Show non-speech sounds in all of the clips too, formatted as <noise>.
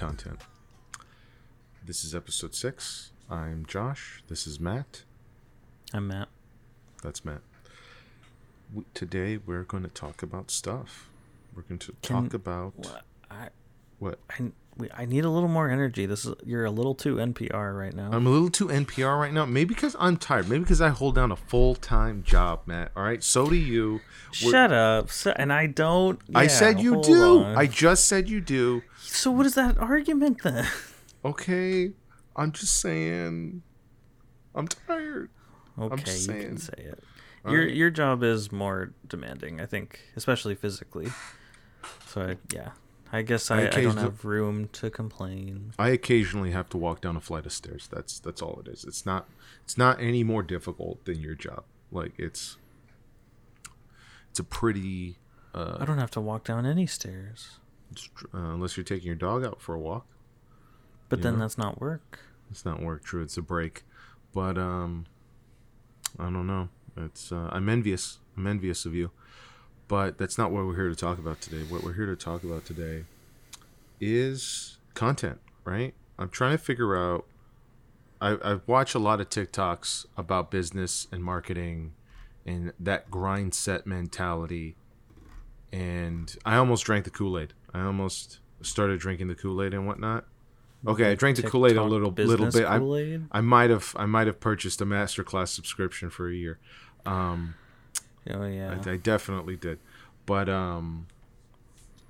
Welcome to Consume Content. This is episode six. I'm Josh. This is Matt. I'm Matt. That's Matt. We, today we're going to talk about stuff. We're going to Can- talk about What? I, what? I, we, I need a little more energy. This is you're a little too NPR right now. I'm a little too NPR right now. Maybe because I'm tired. Maybe because I hold down a full time job, Matt. All right. So do you. We're- Shut up. So, and I don't. I said you do. on. I just said you do. So what is that argument then? Okay. I'm just saying. I'm tired. Okay, you just can say it. All your right. your job is more demanding, I think, especially physically. So I, yeah, I guess I I, I, don't have room to complain. I occasionally have to walk down a flight of stairs. That's that's all it is. It's not it's not any more difficult than your job. Like it's it's a pretty uh, I don't have to walk down any stairs. uh, unless you're taking your dog out for a walk. But then Yeah. that's not work. It's not work. True, it's a break. But um, I don't know. It's uh, I'm envious. I'm envious of you. But that's not what we're here to talk about today. What we're here to talk about today is content, right? I'm trying to figure out. I I've watched a lot of TikToks about business and marketing, and that grind set mentality. And I almost drank the Kool Aid. I almost started drinking the Kool Aid and whatnot. Okay, I drank the Kool Aid a little little bit. I? I might have I might have purchased a masterclass subscription for a year. Um, Oh yeah, I, I definitely did. But um,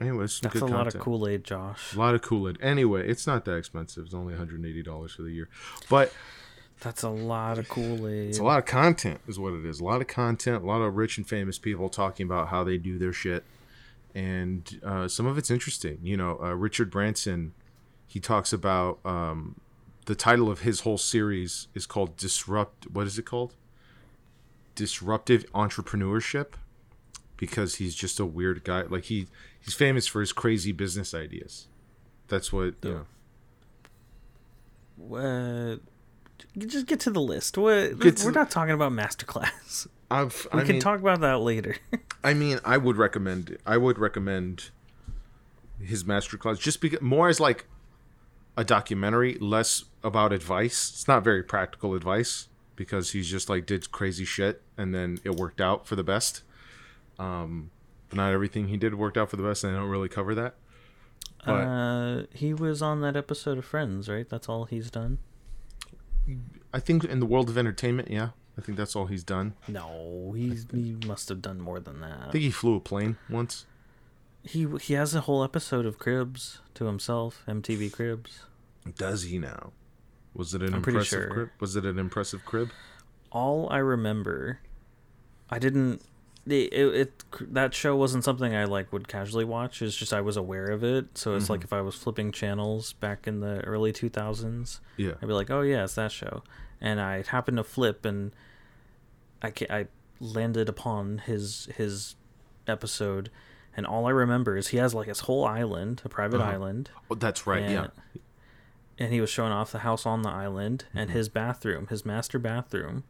anyway, it's that's a good lot of Kool Aid, Josh. A lot of Kool Aid. Anyway, it's not that expensive. It's only 180 dollars for the year, but That's a lot of Kool Aid. it's a lot of content, is what it is. A lot of content. A lot of rich and famous people talking about how they do their shit, and uh, some of it's interesting. You know, uh, Richard Branson, he talks about um, the title of his whole series is called Disrupt. What is it called? Disruptive entrepreneurship, because he's just a weird guy. Like he he's famous for his crazy business ideas. That's what you know. Uh, just get to the list. What, Get we're the- not talking about masterclass. <laughs> I've We I can mean, talk about that later. <laughs> I mean, I would recommend. I would recommend his masterclass just because more as like a documentary, less about advice. It's not very practical advice because he's just like did crazy shit and then it worked out for the best. Um, but not everything he did worked out for the best, and I don't really cover that. But uh, he was on that episode of Friends, right? That's all he's done. I think in the world of entertainment, yeah, I think that's all he's done. No, he's he must have done more than that. I think he flew a plane once. He he has a whole episode of Cribs to himself, MTV Cribs. Does he now? Was it an I'm impressive sure. crib? Was it an impressive crib? all I remember, I didn't. It, it, it that show wasn't something I like would casually watch. It's just I was aware of it. So it's like if I was flipping channels back in the early two thousands, Yeah. I'd be like, oh yeah, it's that show, and I happened to flip and I I landed upon his his episode, and all I remember is he has like his whole island, a private Uh-huh. island, Oh, that's right. yeah. And he was showing off the house on the island Mm-hmm. and his bathroom, his master bathroom.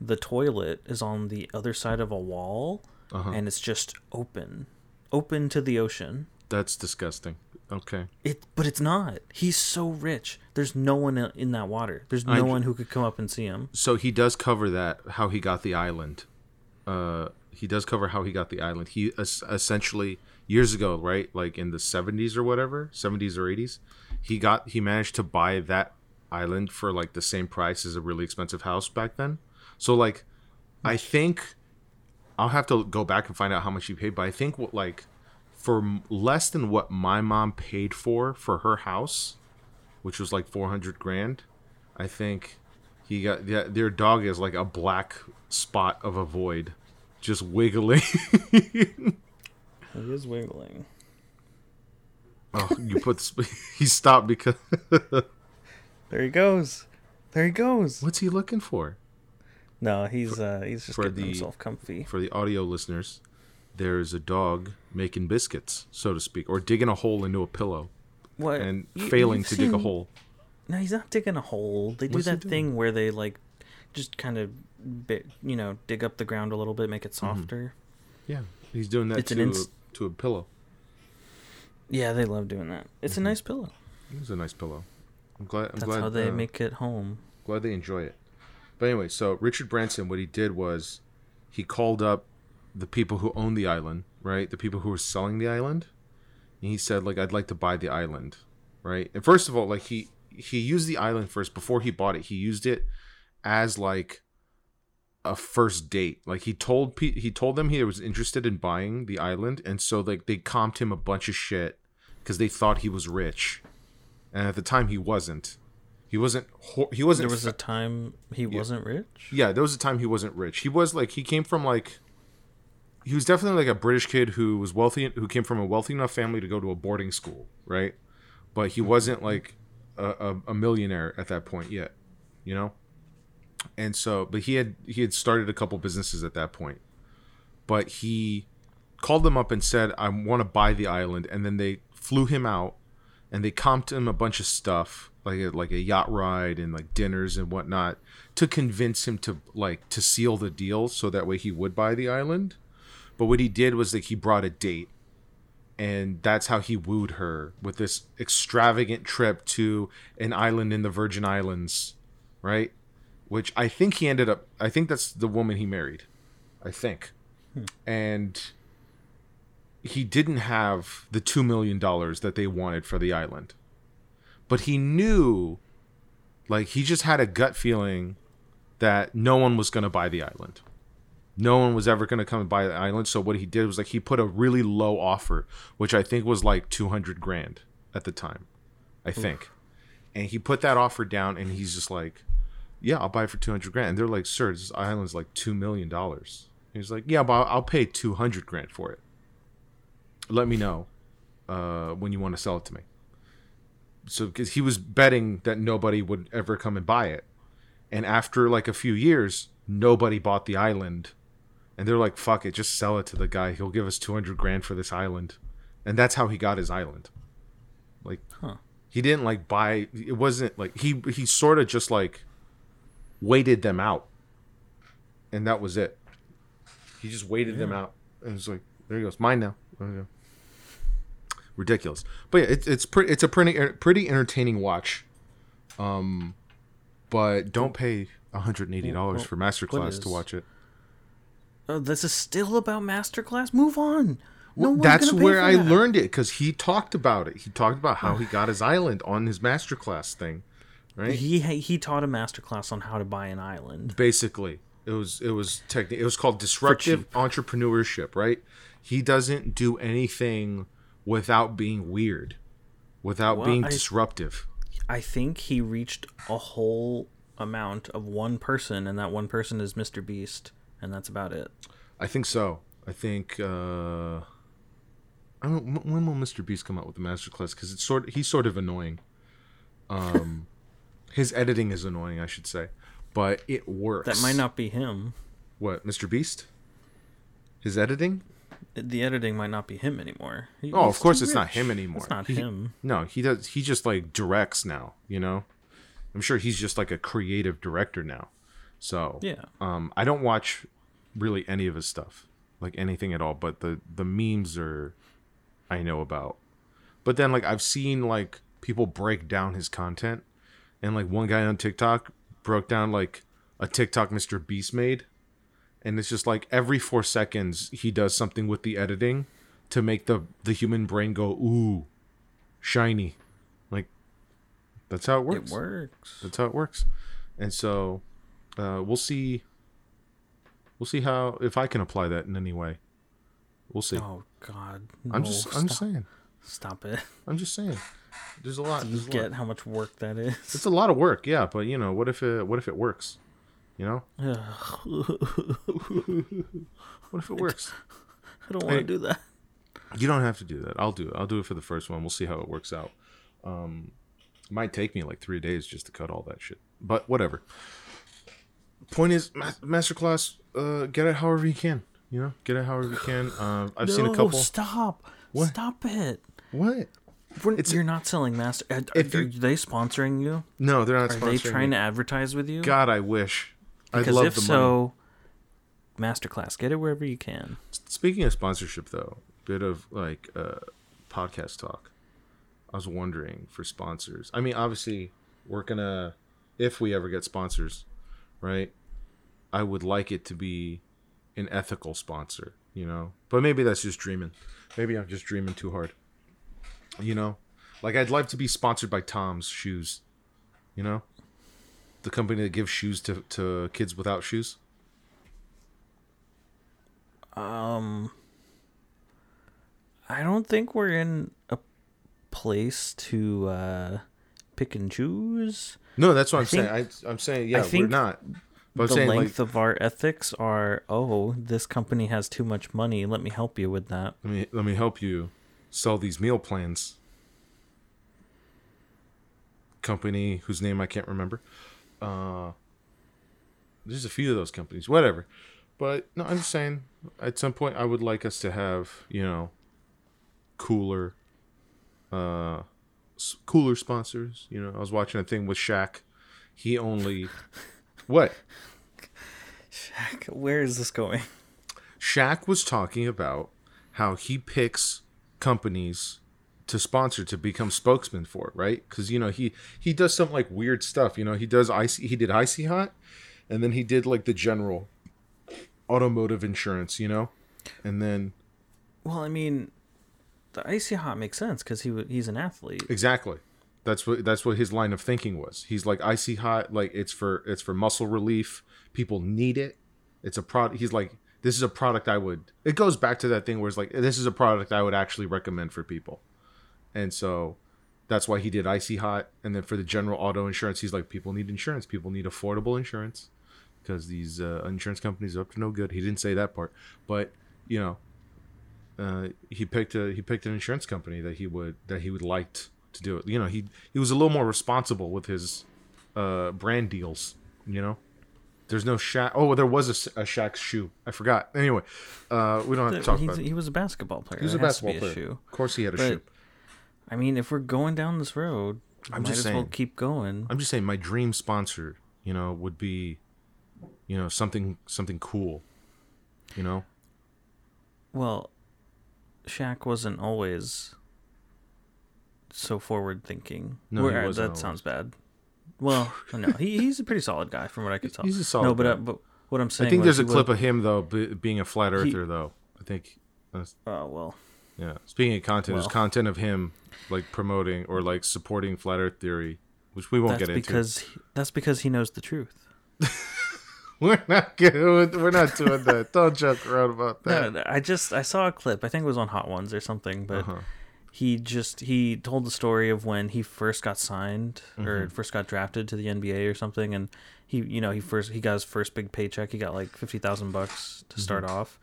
The toilet is on the other side of a wall, Uh-huh. and it's just open, open to the ocean. That's disgusting. Okay. It, but it's not. He's so rich. There's no one in- that water. There's I- no one who could come up and see him. So he does cover that how he got the island. Uh, he does cover how he got the island. He es- essentially years ago, right, like in the seventies or whatever, seventies or eighties, he got he managed to buy that island for like the same price as a really expensive house back then. So like, I think I'll have to go back and find out how much he paid, but I think what like for less than what my mom paid for for her house, which was like four hundred grand, I think he got yeah, their dog is like a black spot of a void, just wiggling. <laughs> He is wiggling. oh, you put <laughs> he stopped because <laughs> There he goes. There he goes. what's he looking for? No, he's uh he's just getting the- himself comfy. For the audio listeners, there's a dog making biscuits, so to speak, or digging a hole into a pillow What? and You- failing to dig a hole. No, he's not digging a hole. They do What's he that thing where they like just kind of bit, you know, dig up the ground a little bit, make it Mm-hmm. softer. Yeah, he's doing that It's an to ins- to a pillow. Yeah, they love doing that. It's a nice pillow. It was a nice pillow. I'm glad. I'm That's glad, how they uh, make it home. glad they enjoy it. But anyway, so Richard Branson, what he did was he called up the people who own the island, right? The people who were selling the island, and he said like, "I'd like to buy the island," right? And first of all, like he he used the island first before he bought it. He used it as like a first date. Like he told pe- he told them he was interested in buying the island, and so like they comped him a bunch of shit because they thought he was rich, and at the time he wasn't. He wasn't. ho- He wasn't. There was a time he wasn't rich. yeah, there was a time he wasn't rich. He was like he came from like he was definitely like a British kid who was wealthy who came from a wealthy enough family to go to a boarding school, right? But he mm-hmm. wasn't like a, a, a millionaire at that point yet, you know? And so but he had he had started a couple businesses at that point. But he called them up and said, I want to buy the island. And then they flew him out and they comped him a bunch of stuff like a, like a yacht ride and like dinners and whatnot to convince him to like to seal the deal so that way he would buy the island. But what he did was that he brought a date and that's how he wooed her with this extravagant trip to an island in the virgin islands right which i think he ended up i think that's the woman he married i think. Hmm. And he didn't have the two million dollars that they wanted for the island. But he knew like he just had a gut feeling that no one was going to buy the island. No one was ever going to come and buy the island. So what he did was like he put a really low offer which i think was like 200 grand at the time i think. And he put that offer down and he's just like yeah i'll buy it for 200 grand. And they're like sir this island's like 2 million dollars. He's like yeah but I'll- i'll pay 200 grand for it. Let me know uh, when you want to sell it to me. So because he was betting that nobody would ever come and buy it. And after like a few years nobody bought the island. And they're like fuck it just sell it to the guy. He'll give us 200 grand for this island. And that's how he got his island. Like Huh. he didn't like buy it wasn't like he he sort of just like waited them out. And that was it. He just waited them out. And it was like there he goes. Mine now. Go. ridiculous. But yeah it's it's pretty it's a pretty pretty entertaining watch. Um but don't pay $180 Well, for masterclass to watch it. Oh, this is still about masterclass. Move on. No one's that's where I that. learned it because he talked about it. He talked about how he <sighs> got his island on his masterclass thing, right? He he taught a masterclass on how to buy an island. Basically, it was it was techni- It was called disruptive entrepreneurship, right? He doesn't do anything without being weird, without Well, being I- disruptive. I think he reached a whole amount of one person, and that one person is Mr. Beast, and that's about it. I think so. I think. uh I don't. When will Mr. Beast come out with the masterclass? Because it's sort. He's sort of annoying. Um, his editing is annoying, I should say, but it works. That might not be him. What, Mr. Beast? His editing? The editing might not be him anymore. He- Oh, of course it's not him anymore. It's not He- him. No, he does. He just like directs now. You know, I'm sure he's just like a creative director now. So Yeah. um, I don't watch really any of his stuff, like anything at all. But the the memes are, I know about. But then like I've seen like people break down his content, and like one guy on TikTok broke down like a TikTok Mr. Beast made, and it's just like every four seconds he does something with the editing to make the the human brain go ooh, shiny, like that's how it works. It works. That's how it works. And so uh, we'll see. We'll see how if I can apply that in any way. We'll see. Oh God. I'm no, just I'm just saying. Stop it. I'm just saying. There's a lot. You There's get lot. how much work that is. It's a lot of work, yeah. But you know, what if it what if it works? You know, <laughs> what if it works? I don't want to do that. You don't have to do that. I'll do it. I'll do it for the first one. We'll see how it works out. Um, it might take me like three days just to cut all that shit, but whatever. Point is, ma- masterclass. Uh, get it however you can. You know, get it however you can. Uh, I've seen a couple. Stop. What? Stop it. What? It's- you're not selling master. Are, If are they sponsoring you? No, they're not Are sponsoring. they trying me. to advertise with you? God, I wish. I'd love if the money. so, masterclass. Get it wherever you can. Speaking of sponsorship, though, bit of like uh, podcast talk, I was wondering for sponsors. I mean, obviously, we're gonna if we ever get sponsors, right? I would like it to be an ethical sponsor, you know. But maybe that's just dreaming. Maybe I'm just dreaming too hard. You know, like I'd like to be sponsored by Tom's Shoes. You know, the company that gives shoes to to kids without shoes. Um, I don't think we're in a place to uh, pick and choose. No, that's what I'm think- saying. I, I'm saying yeah, we're think not. But the saying length like, of our ethics are oh, this company has too much money. Let me help you with that. let me let me help you sell these meal plans. Company whose name I can't remember. Uh, there's a few of those companies, whatever. But no, I'm just saying. At some point, I would like us to have you know, cooler, uh, cooler sponsors. You know, I was watching a thing with Shaq. He only, what? Shaq, where is this going? Shaq was talking about how he picks companies to sponsor to become spokesman for, right? Because you know he he does some like weird stuff. You know he does icy he did icy hot, and then he did like the general automotive insurance. You know, and then Well, I mean, the icy hot makes sense because he he's an athlete. exactly that's what that's what his line of thinking was. He's like icy hot, like it's for it's for muscle relief. People need it. It's a product. He's like this is a product I would. It goes back to that thing where it's like this is a product I would actually recommend for people. And so that's why he did icy hot. And then for the general auto insurance, he's like people need insurance. People need affordable insurance because these uh, insurance companies are up to no good. He didn't say that part, but you know, uh, he picked a he picked an insurance company that he would that he would liked to do it. You know, he he was a little more responsible with his uh, brand deals. You know, there's no Shaq. Oh, there was a Shaq's shoe. I forgot. Anyway, uh, we don't have to talk He's- about. it. he was a basketball player. He was a It has to be basketball player. shoe. Of course, he had a But- shoe. I mean, if we're going down this road, I'm might just as well saying. keep going. I'm just saying, my dream sponsor, you know, would be, you know, something something cool. You know, Well, Shaq wasn't always so forward thinking. No, he Where- wasn't that sounds bad. Well, no, he, he's a pretty solid guy from what I could tell. He's a solid No, but guy. uh, but what I'm saying. I think there's a he clip of him though b- being a flat earther though. I think. That's, Oh well, yeah. Speaking of content, there's content of him like promoting or like supporting flat Earth theory, which we won't that's get into. because he- that's because he knows the truth. <laughs> We're not good. We're not doing that. Don't joke around about that. no, I just I saw a clip. I think it was on Hot Ones or something, but Uh-huh. He just he told the story of when he first got signed Mm-hmm. or first got drafted to the NBA or something, and he you know he first he got his first big paycheck. He got like fifty thousand bucks to start Mm-hmm. off,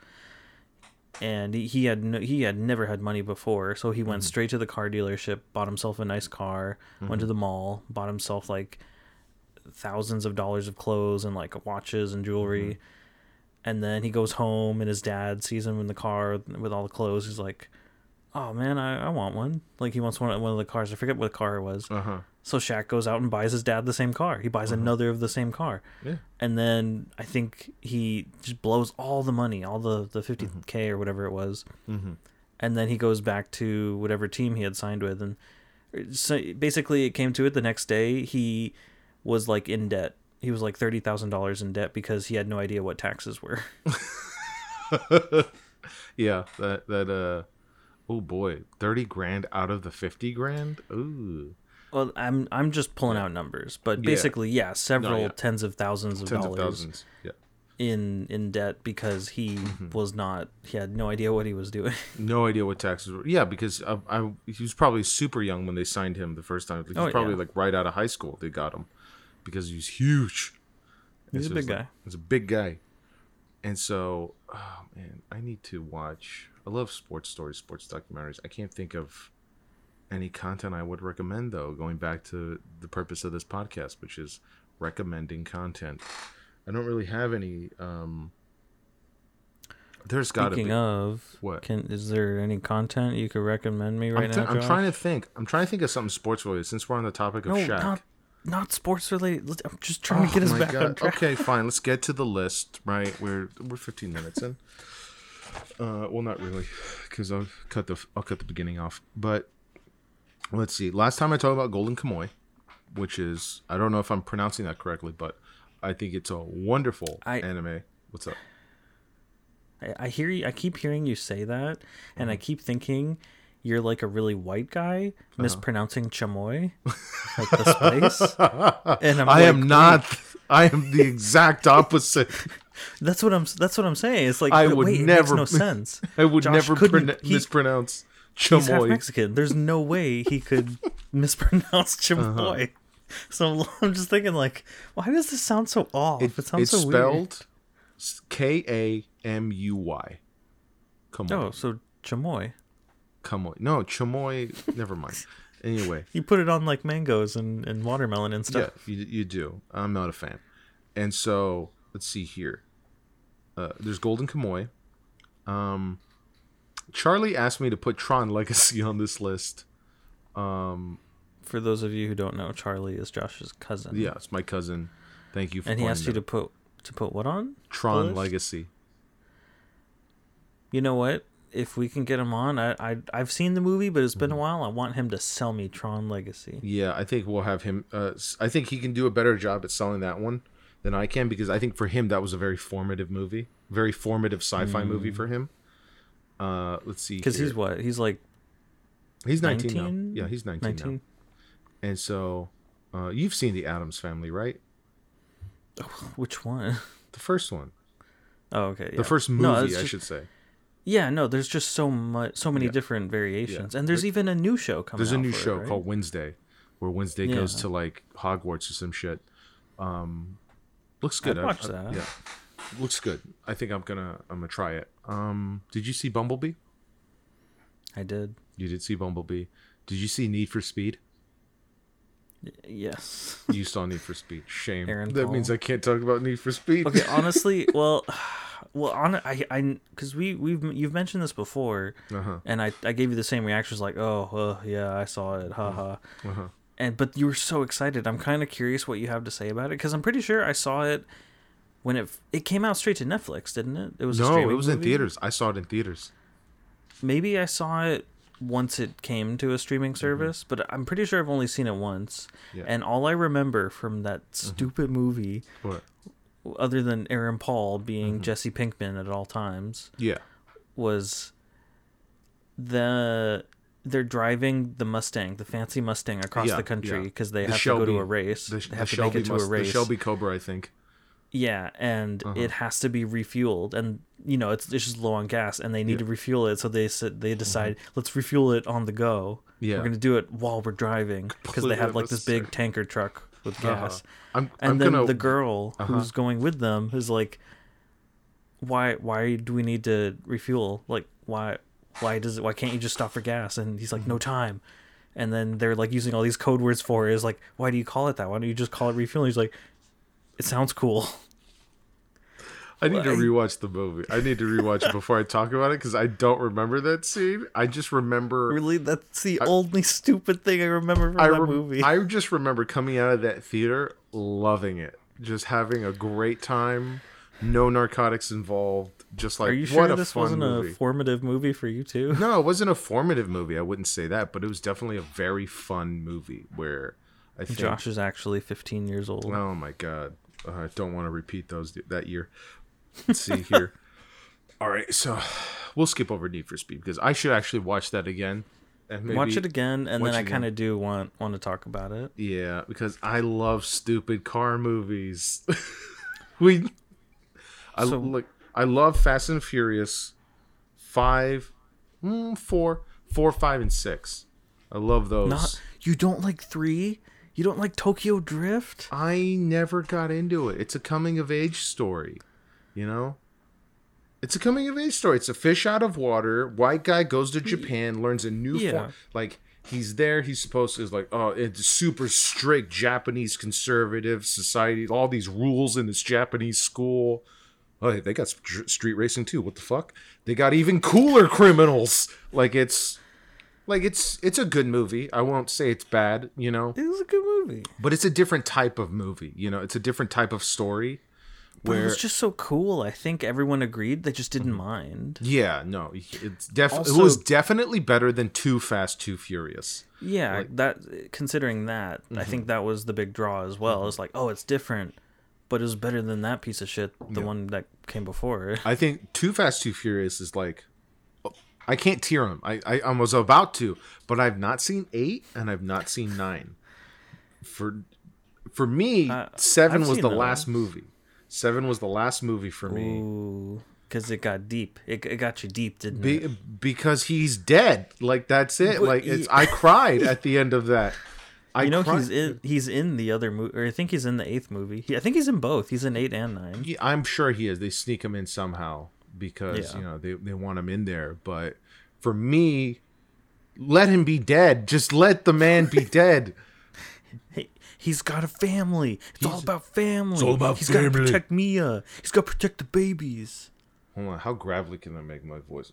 and he, he had no, he had never had money before, so he Mm-hmm. went straight to the car dealership, bought himself a nice car, went Mm-hmm. to the mall, bought himself like thousands of dollars of clothes and like watches and jewelry. Mm-hmm. And then he goes home and his dad sees him in the car with all the clothes. He's like, "Oh man, I, I want one." Like he wants one one of the cars. I forget what car it was. Uh huh. So Shaq goes out and buys his dad the same car. He buys another of the same car. Yeah. And then I think he just blows all the money, all the the 50k or whatever it was. Mm-hmm. And then he goes back to whatever team he had signed with and so basically it came to it the next day he was like in debt. He was like $30,000 in debt because he had no idea what taxes were. <laughs> Yeah. That that uh. Oh boy, thirty grand out of the fifty grand. Ooh. Well, I'm I'm just pulling out numbers, but basically, yeah, several yeah. tens of thousands of Tens of dollars thousands. Yeah. in in debt because he mm-hmm. was not he had no idea what he was doing. <laughs> No idea what taxes were. Yeah, because I, I he was probably super young when they signed him the first time. He oh, was Oh, probably yeah. like right out of high school. They got him because he was huge. He's It's a big just like- guy. he's a big guy, and so oh man, I need to watch. I love sports stories, sports documentaries. I can't think of any content I would recommend though. Going back to the purpose of this podcast, which is recommending content. I don't really have any. um There's got to be. Speaking of, What? can is there any content you could recommend me right I'm, th- now? I'm Josh? trying to think. I'm trying to think of something sports related since we're on the topic of no, Shaq. not not sports related. I'm just trying to get us Oh my back God. on track. Okay, fine. <laughs> Let's get to the list. Right, we're we're 15 minutes in. Uh, well, not really, because I'll cut the I'll cut the beginning off. But let's see. Last time I talked about Golden Kamuy, which is I don't know if I'm pronouncing that correctly, but I think it's a wonderful I- anime. What's up? I, I hear you. I keep hearing you say that, and Uh-huh. I keep thinking you're like a really white guy Uh-huh. mispronouncing chamoy, like the spice. <laughs> And I'm I like, am not. <laughs> I am the exact opposite. <laughs> That's what I'm. That's what I'm saying. It's like I would wait, never- It makes no sense. I would Josh never he- mispronounce He's half chamoy. Mexican. There's no way he could mispronounce chamoy. Uh-huh. So I'm just thinking, like, why does this sound so off? It, It- sounds it's so weird. spelled K A M U Y. Come on. Oh, so chamoy. On. No, chamoy. Never mind. <laughs> Anyway, You put it on like mangoes and, and watermelon and yeah, stuff. you, you do. I'm not a fan. And so let's see here. Uh, there's Golden chamoy. Um, Charlie asked me to put Tron Legacy on this list. Um, For those of you who don't know, Charlie is Josh's cousin. yeah, it's my cousin. Thank you for And he asked you to put to put what on? Tron? Legacy. You know what? If we can get him on, I, I I've seen the movie, but it's Mm-hmm. been a while. I want him to sell me Tron Legacy. Yeah, I think we'll have him. Uh, I think he can do a better job at selling that one than I can because I think for him that was a very formative movie, very formative sci-fi movie for him. Uh, let's see. Because he's what? He's like he's 19, 19? now. Yeah, he's 19, 19. now. And so, uh, you've seen the Addams Family, right? <laughs> Which one? The first one, Oh, okay. Yeah. the first No, movie, it's I just- should say. Yeah, no. There's just so much, so many Yeah. different variations, Yeah. and there's even a new show coming. There's a new for it, show right? called Wednesday, where Wednesday goes to like Hogwarts or some shit. Um, looks good. I'd watch I- that. Yeah, looks good. I think I'm gonna I'm gonna try it. Um, did you see Bumblebee? I did. You did see Bumblebee. Did you see Need for Speed? Y- Yes. You saw Need for Speed. Shame. <laughs> Aaron that Paul. means I can't talk about Need for Speed. Okay. Honestly, well, <laughs> well, on I I because we we've you've mentioned this before, Uh-huh. and I I gave you the same reactions like, oh, uh, yeah, I saw it, haha. Uh-huh. And but you were so excited. I'm kind of curious what you have to say about it because I'm pretty sure I saw it when it it came out straight to Netflix, didn't it? It was a No, it was in movie? theaters. I saw it in theaters. Maybe I saw it once it came to a streaming service, but I'm pretty sure I've only seen it once. Mm-hmm. Yeah. Mm-hmm. And all I remember from that stupid movie, What? Other than Aaron Paul being Mm-hmm. Jesse Pinkman at all times, Yeah. was the they're driving the Mustang, the fancy Mustang, across Yeah, the country yeah. because they The have to go to a race. The, they the to Shelby make it to must- a race. The Shelby Cobra, I think. Yeah, and Uh-huh. it has to be refueled, and you know it's, it's just low on gas, and they need to refuel it. So they said they decide let's refuel it on the go. Mm-hmm. Yeah. we're gonna do it while we're driving because they have like this big tanker truck with Uh-huh. gas. I'm, And I'm then gonna. the girl Uh-huh. who's going with them is like, "Why? Why do we need to refuel? Like, why? Why does it? Why can't you just stop for gas?" And he's like, "No Mm-hmm. time." And then they're like using all these code words for it. Is like, "Why do you call it that? Why don't you just call it refueling?" He's like, "It sounds cool." <laughs> I need to I- rewatch the movie. I need to rewatch it before I talk about it because I don't remember that scene. I just remember. Really, that's the only stupid thing I remember from I, that rem- movie. I just remember coming out of that theater loving it, just having a great time. No narcotics involved. Just like Are you sure this wasn't movie. a formative movie for you too? No, it wasn't a formative movie. I wouldn't say that, but it was definitely a very fun movie where I think. Josh is actually 15 years old. Oh my god, uh, I don't want to repeat those that year. Let's see here. <laughs> All right, so we'll skip over Need for Speed because I should actually watch that again. And maybe, Watch it again, and then I kind of do want want to talk about it. Yeah, because I love stupid car movies. <laughs> we, I So- look. I love Fast and Furious, five, mm, four, four, five, and six. I love those. Not you don't like three? You don't like Tokyo Drift? I never got into it. It's a coming of age story, you know? It's a coming of age story. It's a fish out of water. White guy goes to Japan, learns a new Yeah. form. Like he's there. He's supposed to is like, oh, it's super strict Japanese conservative society. All these rules in this Japanese school. Oh, they got street racing too. What the fuck? They got even cooler criminals. Like it's, like it's it's a good movie. I won't say it's bad. You know It was a good movie. but it's a different type of movie you know it's a different type of story But it was just so cool. I think everyone agreed. They just didn't mind. yeah, no, it's def- it was definitely better than Too Fast, Too Furious. Yeah, that considering that, I Mm-hmm. think that was the big draw as well. It's like, oh, it's different, but it was better than that piece of shit, the one that came before. <laughs> I think Too Fast, Too Furious is like. I can't tear them. I, I, I was about to, but I've not seen eight and I've not seen nine. For for me, Uh, seven I've was the those. last movie. Seven was the last movie for me. Because it got deep. It, it got you deep, didn't Be, it? because he's dead. Like that's it. But like it's. he- I cried at <laughs> the end of that. I You know, cried- he's in. He's in the other movie, or I think he's in the eighth movie. He, I think he's in both. He's in eight and nine. I'm sure he is. They sneak him in somehow because Yeah. you know they they want him in there. But for me, let him be dead. Just let the man be <laughs> dead. Hey, he's got a family. It's all about family. It's all about family. He's got to protect Mia. He's got to protect the babies. Hold on, how gravelly can I make my voice?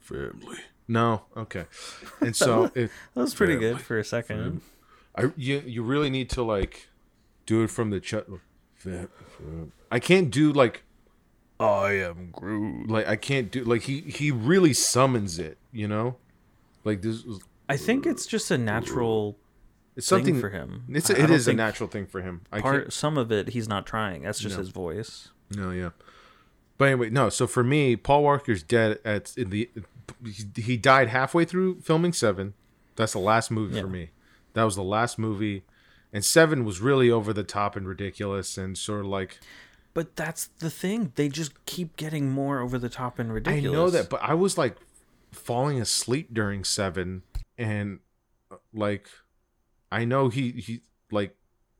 Family. No, okay. And so <laughs> it, That was pretty Family. good for a second. I you you really need to like do it from the ch- oh, fam- fam- I can't do like I am Groot. like I can't do like he he really summons it. You know, like this. is- I think it's just a natural It's thing something for him. It's I it is a natural thing for him. I Part can't. some of it he's not trying. That's just No. his voice. No, yeah. But anyway, no. So for me, Paul Walker's dead at in the. He, he died halfway through filming Seven. That's the last movie Yeah. for me. That was the last movie, and Seven was really over the top and ridiculous and sort of like But that's the thing. They just keep getting more over the top and ridiculous. I know that, but I was like falling asleep during Seven, and uh, like I know he he like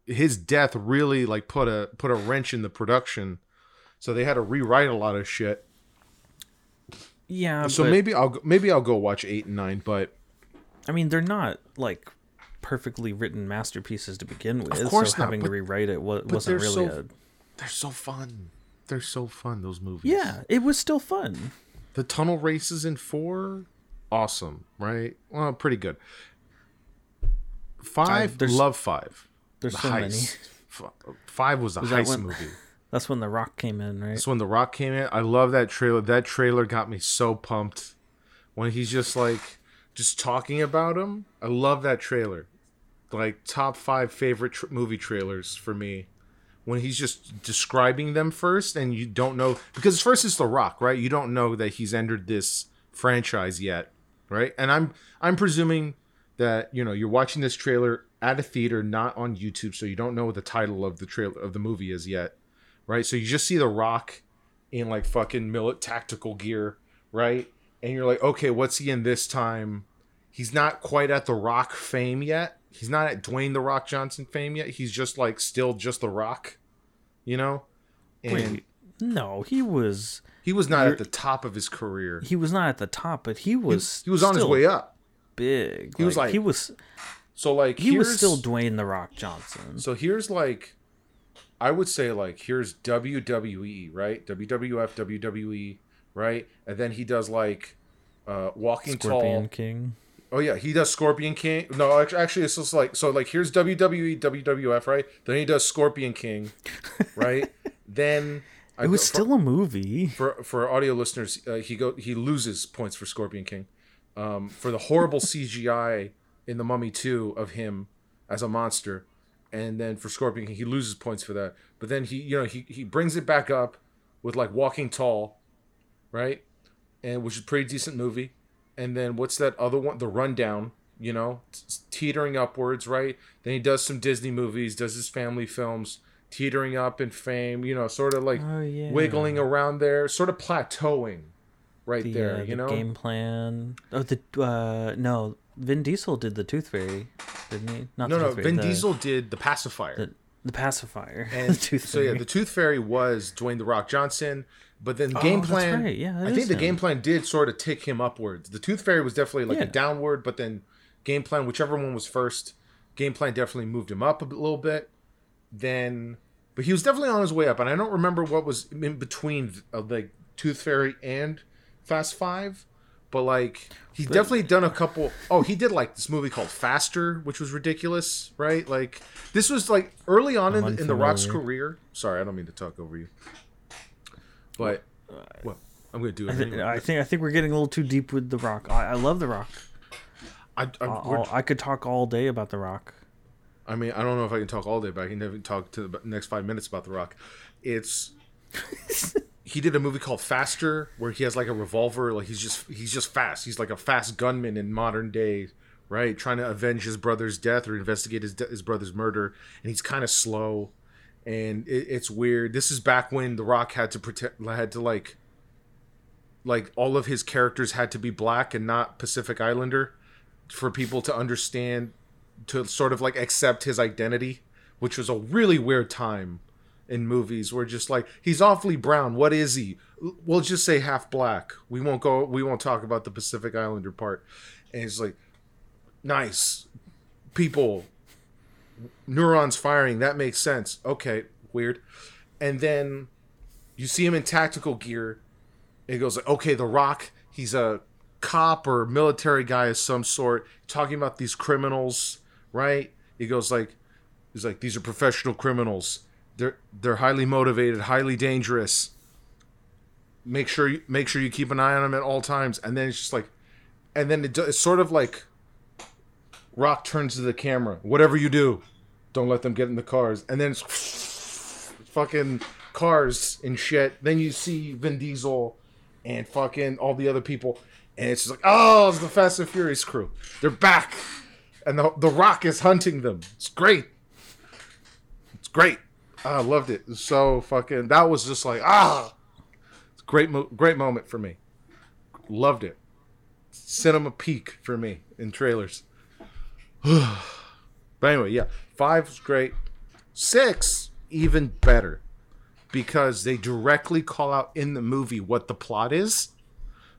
his death really like put a put a wrench in the production, so they had to rewrite a lot of shit. yeah. So maybe I'll go- maybe I'll go watch eight and nine, but I mean, they're not like perfectly written masterpieces to begin with. Of course so not, having but- to rewrite it wa- wasn't really so- a. they're so fun. They're so fun. Those movies. Yeah, it was still fun. the tunnel races in four, awesome, right? Well, pretty good. Five, there's- love five. There's The so many. heist. F- Five was a Was heist when- movie. <laughs> That's when The Rock came in, right? That's when The Rock came in. I love that trailer. That trailer got me so pumped. When he's just like, just talking about him. I love that trailer. Like top five favorite tr- movie trailers for me. When he's just describing them first, and you don't know because first it's The Rock, right? You don't know that he's entered this franchise yet, right? And I'm I'm presuming that you know you're watching this trailer at a theater, not on YouTube, so you don't know what the title of the trailer of the movie is yet right? So you just see The Rock in like fucking millet tactical gear, right? And you're like, okay, what's he in this time? He's not quite at The Rock fame yet. He's not at Dwayne The Rock Johnson fame yet. He's just like still just The Rock, you know? And Wait, no, he was he was not at the top of his career. he was not at the top, but he was He was on his way up. Big. He was like- he was So like he was still Dwayne the Rock Johnson. So here's like, I would say like here's WWE right, WWF, WWE right, and then he does like, uh, Walking Scorpion Tall. King. Oh yeah, he does Scorpion King. No, act- actually, it's just like so. Like here's WWE, WWF right. Then he does Scorpion King, <laughs> right. then I It was go- still a movie. for for audio listeners, uh, he go he loses points for Scorpion King, um, for the horrible CGI in the Mummy Two of him as a monster, and then for Scorpion King he loses points for that. But then he you know he he brings it back up with like Walking Tall, right, and which is a pretty decent movie. And then what's that other one? The Rundown. You know, teetering upwards, right? Then he does some Disney movies, does his family films, teetering up in fame. You know, sort of like Oh yeah. wiggling around there, sort of plateauing right the, there. uh, you the know, game plan. Oh, the uh, no, Vin Diesel did the Tooth Fairy, didn't he? Not no, the no. Fairy, Vin the, Diesel did the pacifier, the, the pacifier. <laughs> and the Tooth so yeah, the Tooth Fairy was Dwayne the Rock Johnson. But then Oh, game that's plan, right. Yeah, I think the him. game plan did sort of tick him upwards. The Tooth Fairy was definitely like Yeah. a downward, but then game plan, whichever one was first, game plan definitely moved him up a little bit. Then, but he was definitely on his way up, and I don't remember what was in between uh, like Tooth Fairy and Fast Five, but like he's definitely done a couple. Oh, he did like this movie called Faster, which was ridiculous, right? Like this was like early on in, in the Rock's career. Sorry, I don't mean to talk over you, but well, I'm gonna do it. I, thi- anyway. I think I think we're getting a little too deep with the Rock. I, I love the Rock. I, I, uh, we're- I could talk all day about the Rock. I mean, I don't know if I can talk all day, but I can never talk to the next five minutes about The Rock. It's <laughs> he did a movie called Faster, where he has like a revolver, like he's just he's just fast. He's like a fast gunman in modern day, right? Trying to avenge his brother's death or investigate his de- his brother's murder, and he's kind of slow, and it, it's weird. This is back when The Rock had to protect, had to like, like all of his characters had to be black and not Pacific Islander, for people to understand to sort of like accept his identity, which was a really weird time in movies where just like he's awfully brown. What is he? We'll just say half black. We won't go. We won't talk about the Pacific Islander part. And it's like nice people, neurons firing. That makes sense. Okay, weird. And then you see him in tactical gear. It goes like, okay, The Rock. He's a cop or military guy of some sort, talking about these criminals, right? He goes like, he's like, these are professional criminals. They're they're highly motivated, highly dangerous. Make sure you make sure you keep an eye on them at all times. And then it's just like, and then it, it's sort of like, Rock turns to the camera. Whatever you do, don't let them get in the cars. And then it's <laughs> fucking cars and shit. Then you see Vin Diesel and fucking all the other people, and it's just like, oh, it's the Fast and Furious crew. They're back, and the the Rock is hunting them. It's great. It's great. I loved it. So fucking. That was just like ah, great mo- great moment for me. Loved it. Cinema peak for me in trailers. <sighs> but anyway, yeah, five was great. Six even better because they directly call out in the movie what the plot is,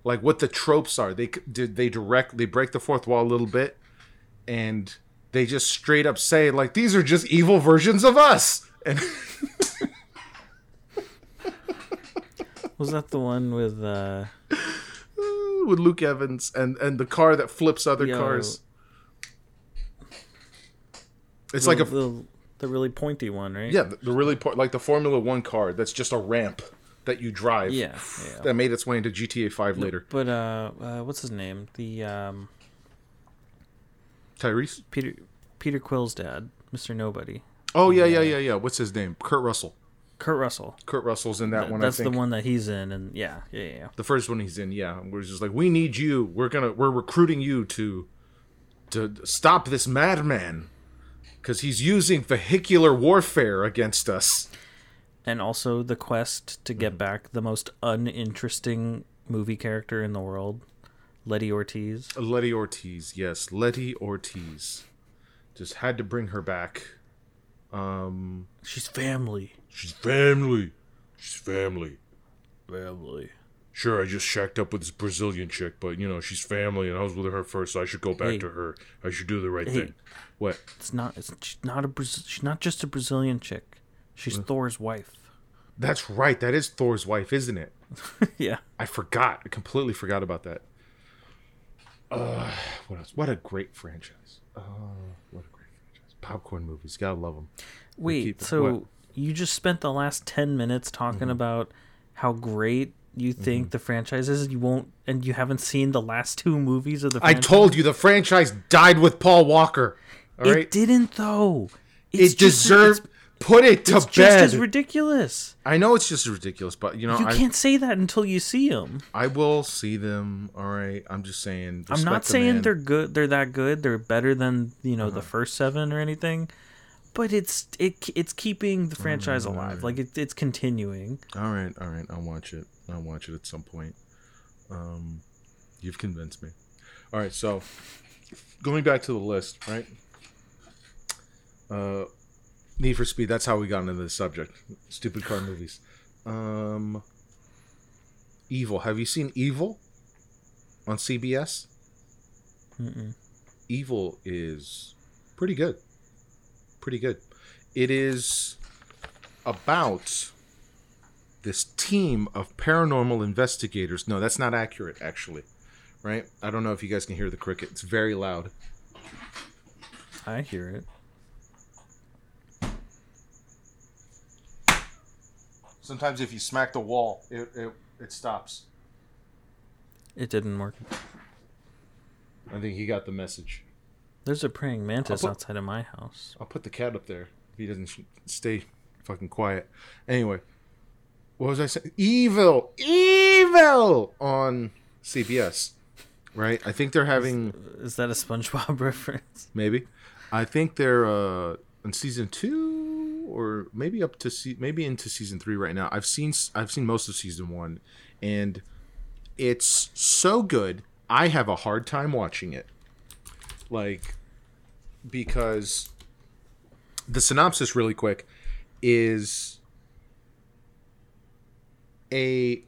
like what the tropes are. They did they direct they break the fourth wall a little bit, and they just straight up say like these are just evil versions of us. And <laughs> Was that the one with uh <laughs> with Luke Evans and and the car that flips other Yo. cars. It's the, like a the, the really pointy one, right? yeah, the, the really po- like the Formula One car that's just a ramp that you drive. Yeah, <laughs> yeah. that made its way into GTA Five later. But uh, uh what's his name? The um Tyrese. Peter Peter Quill's dad, Mr. Nobody. Oh yeah, yeah, yeah, yeah. What's his name? Kurt Russell. Kurt Russell. Kurt Russell's in that one. That's the one that he's in and yeah, yeah, yeah. The first one he's in, yeah. We're just like, we need you. We're gonna, we're recruiting you to, to stop this madman, because he's using vehicular warfare against us. And also the quest to Mm-hmm. get back the most uninteresting movie character in the world, Letty Ortiz. Letty Ortiz, yes, Letty Ortiz, just had to bring her back. Um, She's family. she's family. She's family. Family. Sure, I just shacked up with this Brazilian chick, but you know she's family, and I was with her first, so I should go back Hey. to her. I should do the right Hey. thing. What? It's not. It's she's not a. Braz- She's not just a Brazilian chick. She's Thor's wife. That's right. That is Thor's wife, isn't it? <laughs> yeah. I forgot. I completely forgot about that. Uh, what else? What a great franchise. Uh, what a great franchise. Popcorn movies. Gotta love them. Wait. so what? you just spent the last ten minutes talking mm-hmm. about how great you mm-hmm. think the franchise is. You won't, and you haven't seen the last two movies of the. I told you the franchise died with Paul Walker. All it right. didn't though. It's it deserved. Put it to it's just bed. as ridiculous. I know it's just ridiculous, but you know, You I, can't say that until you see them. I will see them. All right. I'm just saying. I'm not saying man. Uh-huh. they're good. They're that good. They're better than you know the first seven or anything. But it's it it's keeping the franchise Mm, alive. Like it, it's continuing. All right, all right. I'll watch it. I'll watch it at some point. Um, you've convinced me. All right, so going back to the list, right? Uh, Need for Speed. That's how we got into this subject. Stupid car movies. Um, Evil. Have you seen Evil on CBS? Mm-mm. Evil is pretty good. Pretty good. It is about this team of paranormal investigators. No, that's not accurate, actually. right? I don't know if you guys can hear the cricket. It's very loud. I hear it. Sometimes if you smack the wall, it it, it stops. It didn't work. I think he got the message. There's a praying mantis put- outside of my house. I'll put the cat up there if he doesn't sh- stay fucking quiet. Anyway, what was I saying? Evil, evil on CBS, right? I think they're having Is that a SpongeBob <laughs> reference? maybe. I think they're uh in season two or maybe up to se- maybe into season three right now. I've seen I've seen most of season one, and it's so good. I have a hard time watching it, like because the synopsis really quick is a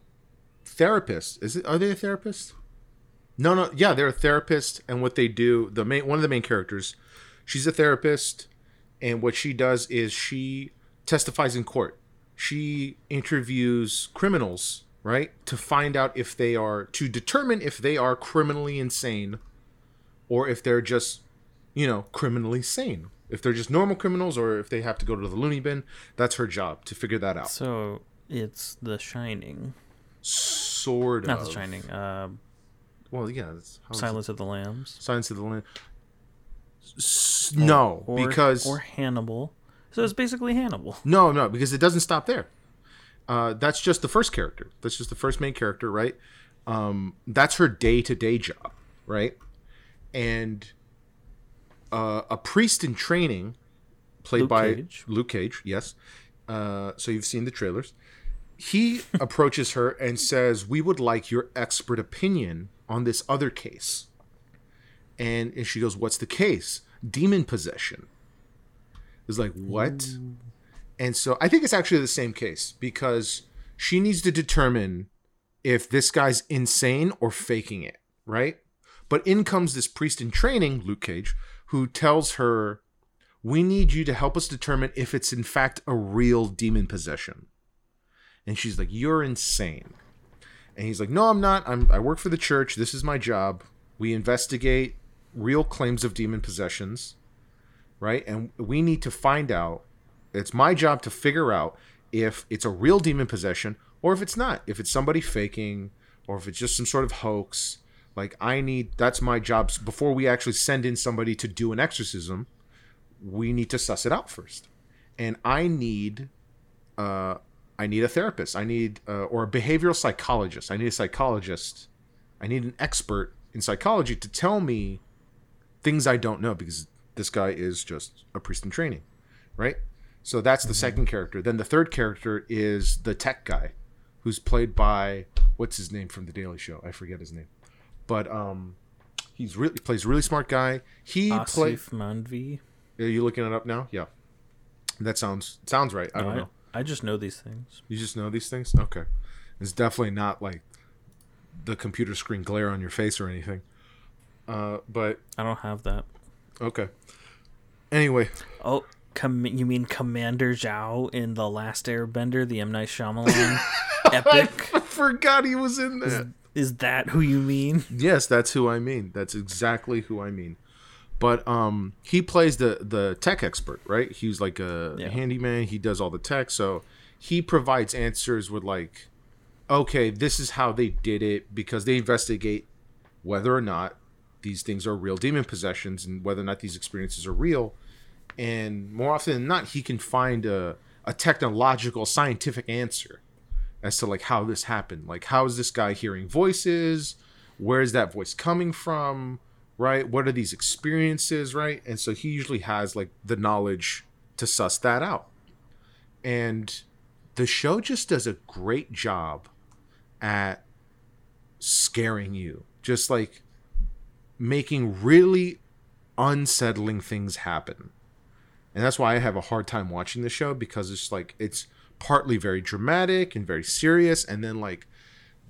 therapist. Is it? Are they a therapist? No, no, yeah, they're a therapist, and what they do, the main one of the main characters, she's a therapist, and what she does is she testifies in court. She interviews criminals, right, to find out if they are to determine if they are criminally insane, or if they're just, you know, criminally sane. If they're just normal criminals, or if they have to go to the loony bin, that's her job to figure that out. So it's The Shining, Sort of. not The Shining. Uh, Well, yeah. That's, how is? Silence of the Lambs. Silence of the Lambs. S- no, Or, because or Hannibal. So it's basically Hannibal. <laughs> no, no, because it doesn't stop there. Uh, that's just the first character. That's just the first main character, right? Um, that's her day to day job, right? And uh, a priest in training, played Luke by Cage. Luke Cage, yes. Uh, so you've seen the trailers. He <laughs> approaches her and says, "We would like your expert opinion on this other case." And, and she goes, "What's the case? Demon possession." It's like what? And so I think it's actually the same case because she needs to determine if this guy's insane or faking it, right? But in comes this priest in training, Luke Cage, who tells her, We need you to help us determine if it's in fact a real demon possession. And she's like, You're insane. And he's like, No, I'm not. I'm, I work for the church. This is my job. We investigate real claims of demon possessions, right? And we need to find out. It's my job to figure out if it's a real demon possession or if it's not. If it's somebody faking or if it's just some sort of hoax. Like, I need, that's my job. Before we actually send in somebody to do an exorcism, we need to suss it out first. And I need, uh, I need a therapist. I need, uh, or a behavioral psychologist. I need a psychologist. I need an expert in psychology to tell me things I don't know because this guy is just a priest in training, right? So that's the second character. Then the third character is the tech guy, who's played by what's his name from the Daily Show? I forget his name, but um, he's really plays a really smart guy. He played. Asif Mandvi. Are you looking it up now? Yeah, that sounds sounds right. I No, don't know. I just know these things. You just know these things? Okay. It's definitely not like the computer screen glare on your face or anything. Uh, but I don't have that. okay. Anyway, Oh, com- you mean Commander Zhao in The Last Airbender, the M. Night Shyamalan <laughs> epic? I forgot he was in that. Is that who you mean? Yes, that's who I mean. That's exactly who I mean. But um, he plays the the tech expert, right? He's like a Yeah. handyman. He does all the tech, so he provides answers with like, okay, this is how they did it because they investigate whether or not these things are real demon possessions and whether or not these experiences are real. And more often than not, he can find a a technological, scientific answer as to like how this happened. Like, how is this guy hearing voices? Where is that voice coming from? Right? What are these experiences? Right? And so he usually has like the knowledge to suss that out. And the show just does a great job at scaring you, just like making really unsettling things happen. And that's why I have a hard time watching the show because it's like it's partly very dramatic and very serious and then like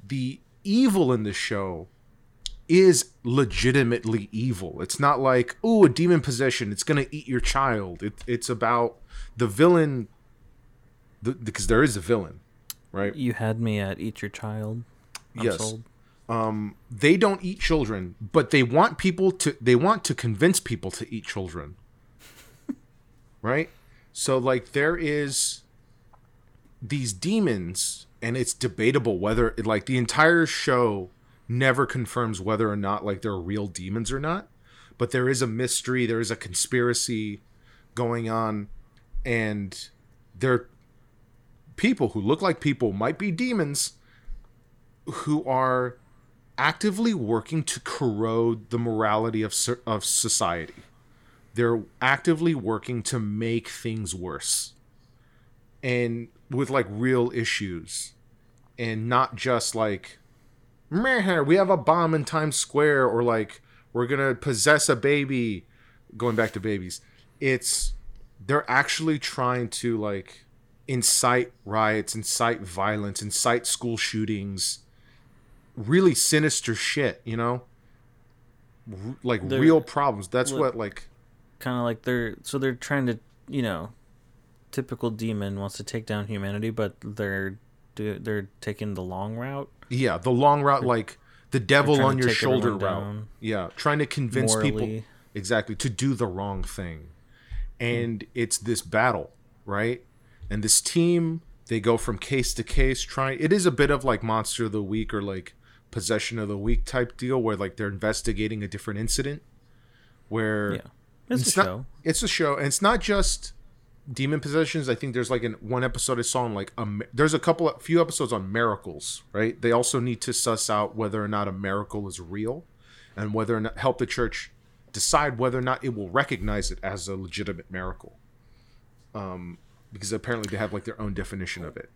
the evil in the show is legitimately evil. It's not like, oh, a demon possession, it's going to eat your child. It, it's about the villain the, because there is a villain, right? You had me at Eat Your Child. I'm Yes. sold. Um, they don't eat children, but they want people to they want to convince people to eat children. <laughs> right? So like there is these demons and it's debatable whether like the entire show never confirms whether or not like they're real demons or not, but there is a mystery, there is a conspiracy going on and they're people who look like people might be demons who are actively working to corrode the morality of of society. They're actively working to make things worse. And with like real issues and not just like we have a bomb in Times Square or like we're to possess a baby going back to babies. It's they're actually trying to like incite riots, incite violence, incite school shootings, really sinister shit, you know? R- like They're- real problems. That's Look- what like Kind of like they're so they're trying to, you know, typical demon wants to take down humanity, but they're they're taking the long route. yeah, the long route like the devil on your shoulder route. down Yeah, trying to convince people exactly to do the wrong thing. And hmm. it's this battle, right? And this team, they go from case to case trying it is a bit of like monster of the week or like possession of the week type deal where like they're investigating a different incident where Yeah, it's, it's a not show. it's a show and it's not just demon possessions. I think there's like in one episode i saw on like a, there's a couple a few episodes on miracles right? They also need to suss out whether or not a miracle is real and whether or not help the church decide whether or not it will recognize it as a legitimate miracle. Um because apparently they have like their own definition of it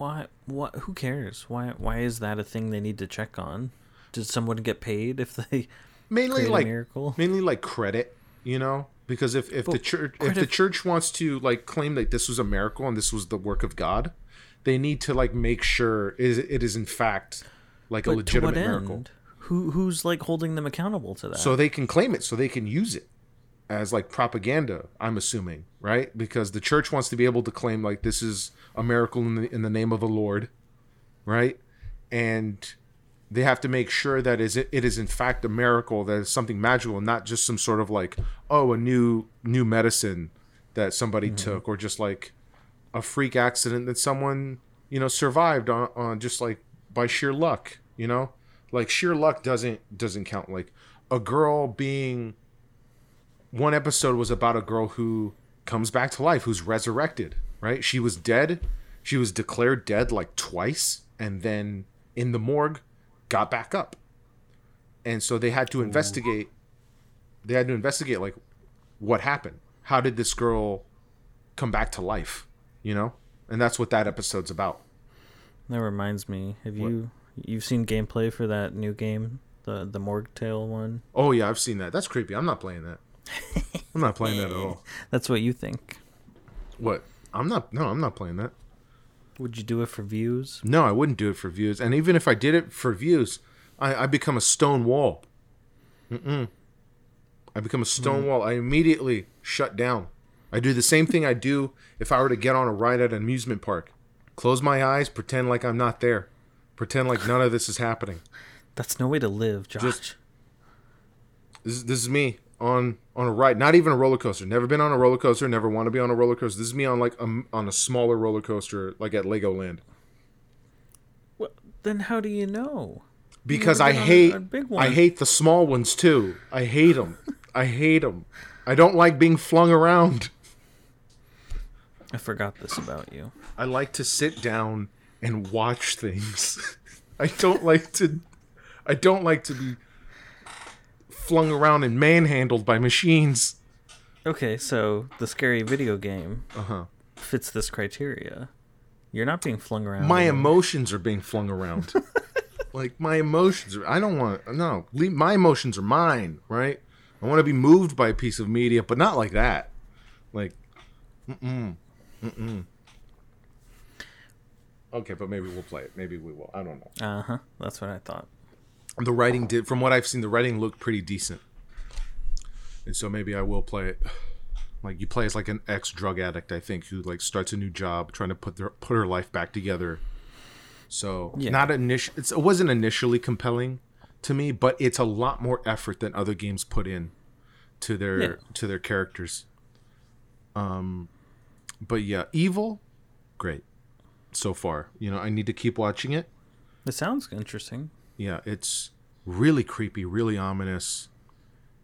Why? What? Who cares? Why? Why is that a thing they need to check on? Did someone get paid if they mainly like a miracle? mainly like credit you know because if, if the church if the church wants to like claim that this was a miracle and this was the work of god they need to like make sure is it is in fact like a legitimate miracle end? Who who's like holding them accountable to that? so they can claim it so they can use it as like propaganda i'm assuming right? Because the church wants to be able to claim like this is a miracle in the, in the name of the lord right? And they have to make sure that is it, is in fact a miracle that is something magical and not just some sort of like oh a new new medicine that somebody mm-hmm. took or just like a freak accident that someone you know survived on, on just like by sheer luck you know? Like sheer luck doesn't doesn't count. Like a girl being one episode was about a girl who comes back to life who's resurrected right? She was dead. She was declared dead like twice and then in the morgue got back up. And so they had to investigate they had to investigate like what happened. How did this girl come back to life you know? And that's what that episode's about. That reminds me. Have you you've seen gameplay for that new game, the the Morgue Tale one? oh yeah i've seen that. That's creepy. I'm not playing that <laughs> i'm not playing that at all That's what you think. what i'm not no i'm not playing that Would you do it for views? No, I wouldn't do it for views. And even if I did it for views, I, I become a stone wall. Mm-mm. I become a stone hmm. wall. I immediately shut down. I do the same thing I do if I were to get on a ride at an amusement park. Close my eyes, pretend like I'm not there. Pretend like none of this is happening. That's no way to live, Josh. Just- This this is me on on a ride, not even a roller coaster. Never been on a roller coaster. Never want to be on a roller coaster. This is me on like a, on a smaller roller coaster, like at Legoland. Well, then how do you know? because I hate I hate the small ones too. I hate them. I hate them. I don't like being flung around. I forgot this about you. I like to sit down and watch things. <laughs> I don't like to I don't like to be flung around and manhandled by machines. Okay, so the scary video game Uh-huh. fits this criteria. You're not being flung around. My anymore. emotions are being flung around. <laughs> like my emotions are I don't want no, leave, my emotions are mine, right? I want to be moved by a piece of media, but not like that. Like mm-mm. Mm-mm. Okay, but maybe we'll play it. Maybe we will. I don't know. Uh huh. That's what I thought. The writing did from what I've seen, the writing looked pretty decent. And so maybe I will play it. Like you play as like an ex drug addict, I think, who like starts a new job, trying to put their put her life back together. So Yeah. not initial. It wasn't initially compelling to me, but it's a lot more effort than other games put in to their Yeah. to their characters. Um, but yeah, Evil, great so far. You know, I need to keep watching it. It sounds interesting. Yeah, it's really creepy, really ominous,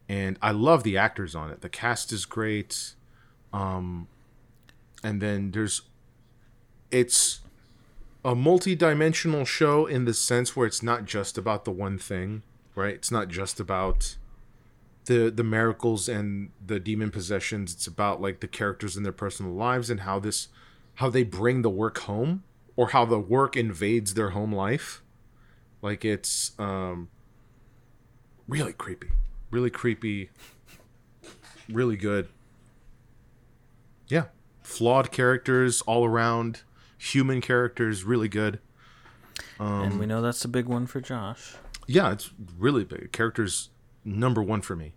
and I love the actors on it. The cast is great. Um, and then there's, it's a multi-dimensional show in the sense where it's not just about the one thing, right? It's not just about the the miracles and the demon possessions. It's about like the characters in their personal lives and how this, how they bring the work home, or how the work invades their home life. Like it's um really creepy. Really creepy. Really good. Yeah. Flawed characters all around. Human characters really good. and Um, we know that's a big one for Josh. Yeah, it's really big. Characters number 1 for me.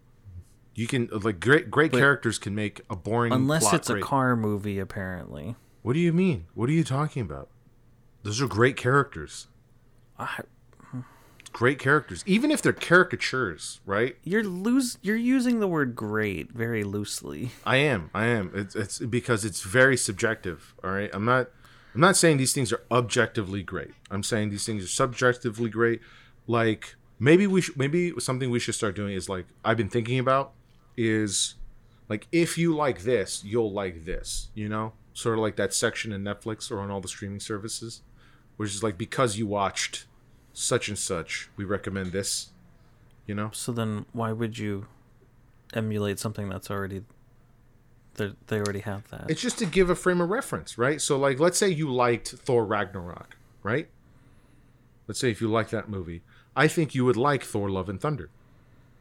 You can like great great characters can make a boring Unless it's a car movie, apparently. What do you mean? What are you talking about? Those are great characters. I, Great characters. Even if they're caricatures, right? you're lose. You're using the word "great" very loosely. I am. I am. It's, it's because it's very subjective. All right. I'm not. I'm not saying these things are objectively great. I'm saying these things are subjectively great. Like maybe we should. Maybe something we should start doing is like I've been thinking about is like if you like this, you'll like this. You know, sort of like that section in Netflix or on all the streaming services, which is like because you watched such and such, we recommend this. You know. So then, why would you emulate something that's already? They they already have that. It's just to give a frame of reference, right? So, like, let's say you liked Thor Ragnarok, right? Let's say if you like that movie, I think you would like Thor: Love and Thunder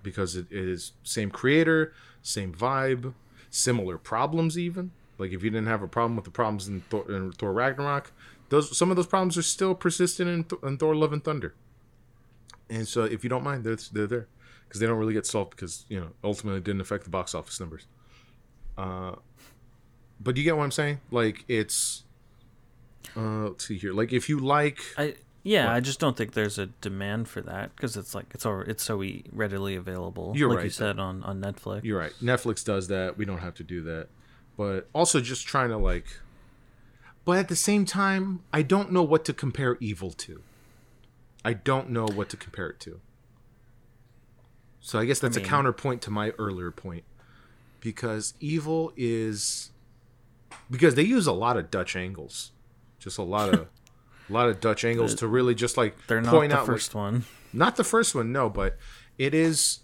because it, it is same creator, same vibe, similar problems, even. Like, if you didn't have a problem with the problems in Thor, in Thor Ragnarok, those some of those problems are still persistent in, Th- in Thor: Love and Thunder. And so, if you don't mind, they're, they're there because they don't really get solved because you know ultimately it didn't affect the box office numbers. Uh, but you get what I'm saying? Like it's uh let's see here. Like if you like I yeah, What? I just don't think there's a demand for that because it's like it's all it's so readily available. You're like you said on on Netflix. you're right. Netflix does that. We don't have to do that. But also just trying to like but at the same time, I don't know what to compare evil to. I don't know what to compare it to. So I guess that's mean- a counterpoint to my earlier point. Because evil is because they use a lot of Dutch angles. Just a lot of a lot of Dutch angles <laughs> to really just like They're not point the out first one. Not the first one, no, but it is.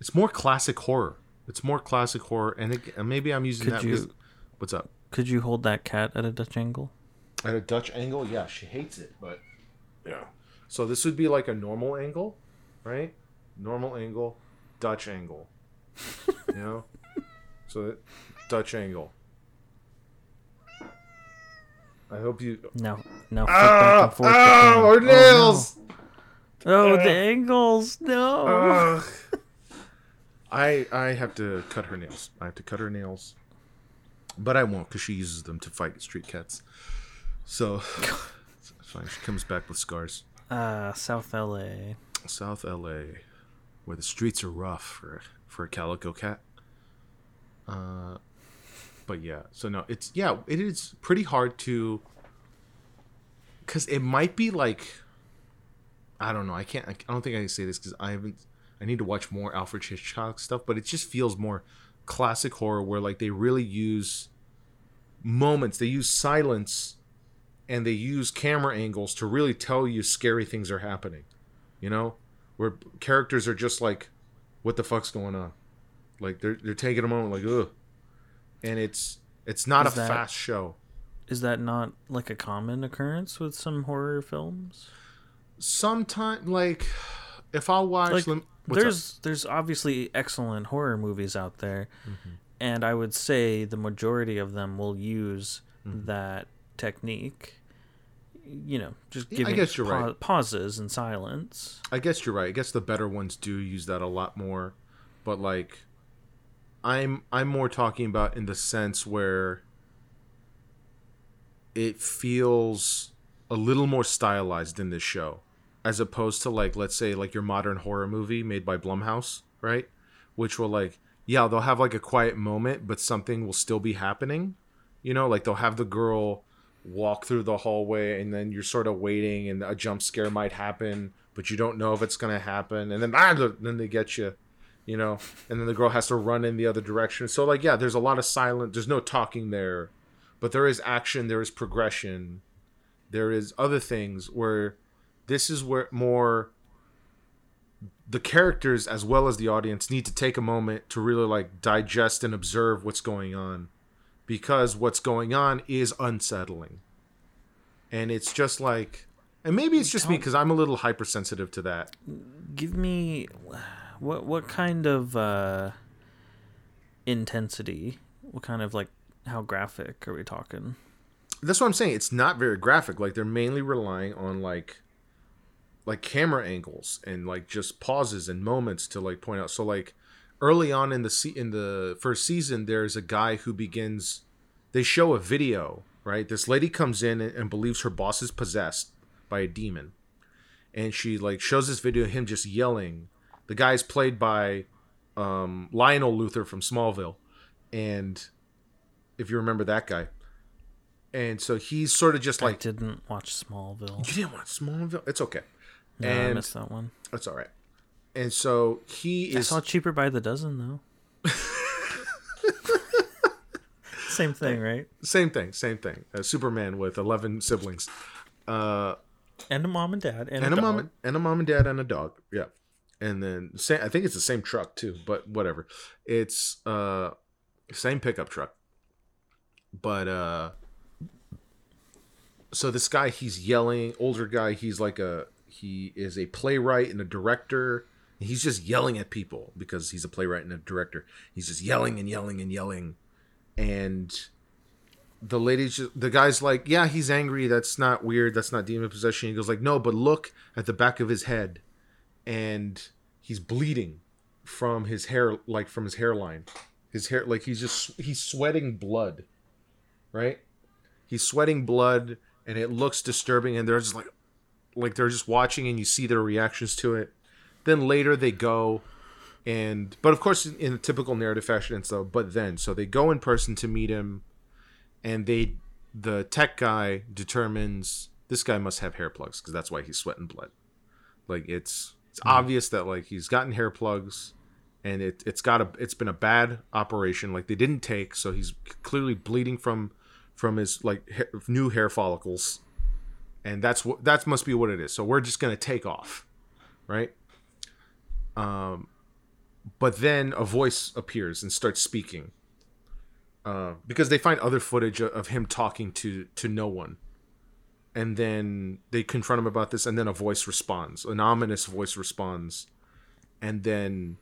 It's more classic horror. It's more classic horror, and, it, maybe I'm using Could that. you- because- what's up? Could you hold that cat at a Dutch angle? At a Dutch angle, yeah, she hates it, but yeah. So this would be like a normal angle, right? Normal angle, Dutch angle. you know, <laughs> so that- Dutch angle. I hope you. No, now flip back and forth. Ah, between- our Oh, no. nails. Oh, the angles. No. Ugh. <laughs> I I have to cut her nails. I have to cut her nails, but I won't because she uses them to fight street cats. So <laughs> it's fine. She comes back with scars. Ah, South LA. South LA, where the streets are rough for for a calico cat. Uh, but yeah. So no, it's yeah. It is pretty hard to. Cause it might be like. I don't know. I can't. I don't think I can say this because I haven't. I need to watch more Alfred Hitchcock stuff, but it just feels more classic horror where like they really use moments. They use silence, and they use camera angles to really tell you scary things are happening. You know, where characters are just like, "What the fuck's going on?" Like they're they're taking a moment, like, "Ugh," and it's it's not Is a that- fast show. Is that not like a common occurrence with some horror films? Sometimes, like, if I'll watch, Like, lem- what's up? there's there's obviously excellent horror movies out there, Mm-hmm. and I would say the majority of them will use Mm-hmm. that technique. You know, just Yeah, I giving guess you're pa- right. pauses and silence. I guess you're right. I guess the better ones do use that a lot more, but like, I'm I'm more talking about in the sense where it feels a little more stylized in this show as opposed to like let's say like your modern horror movie made by Blumhouse, right? Which will like yeah, they'll have like a quiet moment, but something will still be happening. You know, like they'll have the girl walk through the hallway and then you're sort of waiting and a jump scare might happen, but you don't know if it's going to happen and then ah, then they get you, you know, and then the girl has to run in the other direction. So like yeah, there's a lot of silent, there's no talking there, but there is action, there is progression. There is other things where this is where more the characters as well as the audience need to take a moment to really like digest and observe what's going on because what's going on is unsettling and it's just like and maybe it's just me because i'm a little hypersensitive to that Give me what what kind of uh intensity? What kind of like how graphic are we talking? that's what i'm saying it's not very graphic like they're mainly relying on like like camera angles and like just pauses and moments to like point out. So like early on in the se- in the first season there's a guy who begins they show a video right? This lady comes in and, and believes her boss is possessed by a demon. And she like shows this video of him just yelling. The guy's played by um, lionel Luthor from smallville and if you remember that guy. And so he's sort of just I like didn't watch Smallville. you didn't watch smallville? It's okay No, I and missed that one. that's all right. And so he I saw cheaper by the dozen though. <laughs> Same thing, right? same thing, same thing. Uh, Superman with eleven siblings, uh, And a mom and dad and, and a, a mom dog. and a mom and dad and a dog. Yeah, and then sa- I think it's the same truck too, but whatever. It's uh same pickup truck, but uh, so this guy he's yelling, older guy. He's like a he is a playwright and a director. He's just yelling at people because he's a playwright and a director. He's just yelling and yelling and yelling, and the lady's just, the guy's like, yeah, he's angry. That's not weird. That's not demon possession. He goes like, no, but look at the back of his head, and he's bleeding from his hair, like from his hairline. His hair, like he's just he's sweating blood, right? He's sweating blood, and it looks disturbing. And they're just like, like they're just watching, and you see their reactions to it. Then later they go and but of course in a typical narrative fashion and so but then so they go in person to meet him and they the tech guy determines this guy must have hair plugs because that's why he's sweating blood. Like it's it's hmm. obvious that like he's gotten hair plugs and it, it's got a it's been a bad operation. Like they didn't take so he's clearly bleeding from from his like ha- new hair follicles and that's what that must be what it is. So we're just gonna take off right? Um but then a voice appears and starts speaking uh, because they find other footage of, him talking to to no one. And then they confront him about this and then a voice responds an ominous voice responds. And then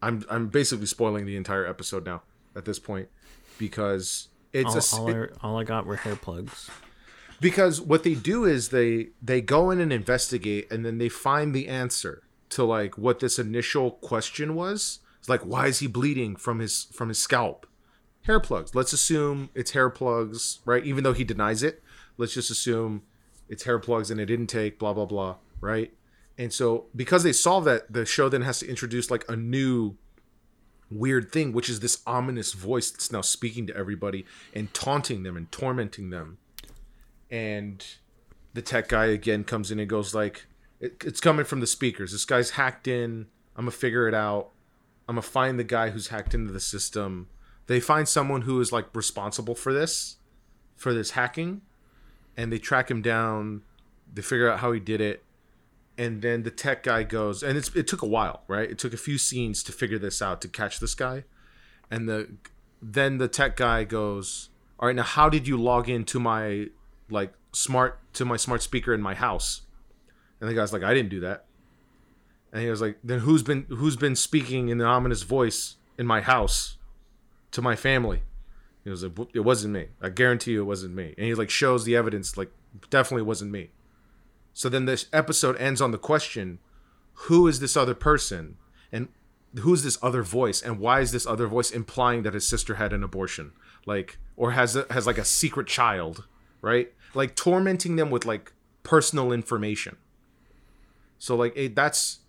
i'm i'm basically spoiling the entire episode now at this point because it's All, a all, I, all I got were hair plugs. Because what they do is they they go in and investigate and then they find the answer to like what this initial question was. It's like why is he bleeding from his from his scalp? Hair plugs. Let's assume it's hair plugs right? Even though he denies it let's just assume it's hair plugs and it didn't take blah blah blah right? And so because they solve that the show then has to introduce like a new weird thing which is this ominous voice that's now speaking to everybody and taunting them and tormenting them and the tech guy again comes in and goes like it, it's coming from the speakers. This guy's hacked in. I'm gonna figure it out. I'm gonna find the guy who's hacked into the system. They find someone who is like responsible for this for this hacking and they track him down. They figure out how he did it. And then the tech guy goes and it's, it took a while right? It took a few scenes to figure this out to catch this guy. And the then the tech guy goes all right now how did you log into my like smart to my smart speaker in my house. And the guy's like i didn't do that. And he was like then who's been who's been speaking in an ominous voice in my house to my family? He was like it wasn't me. I guarantee you it wasn't me. And he like shows the evidence like definitely wasn't me. So then this episode ends on the question who is this other person? And who's this other voice? And why is this other voice implying that his sister had an abortion? Like or has a, has like a secret child right? Like tormenting them with like personal information. So like it, that's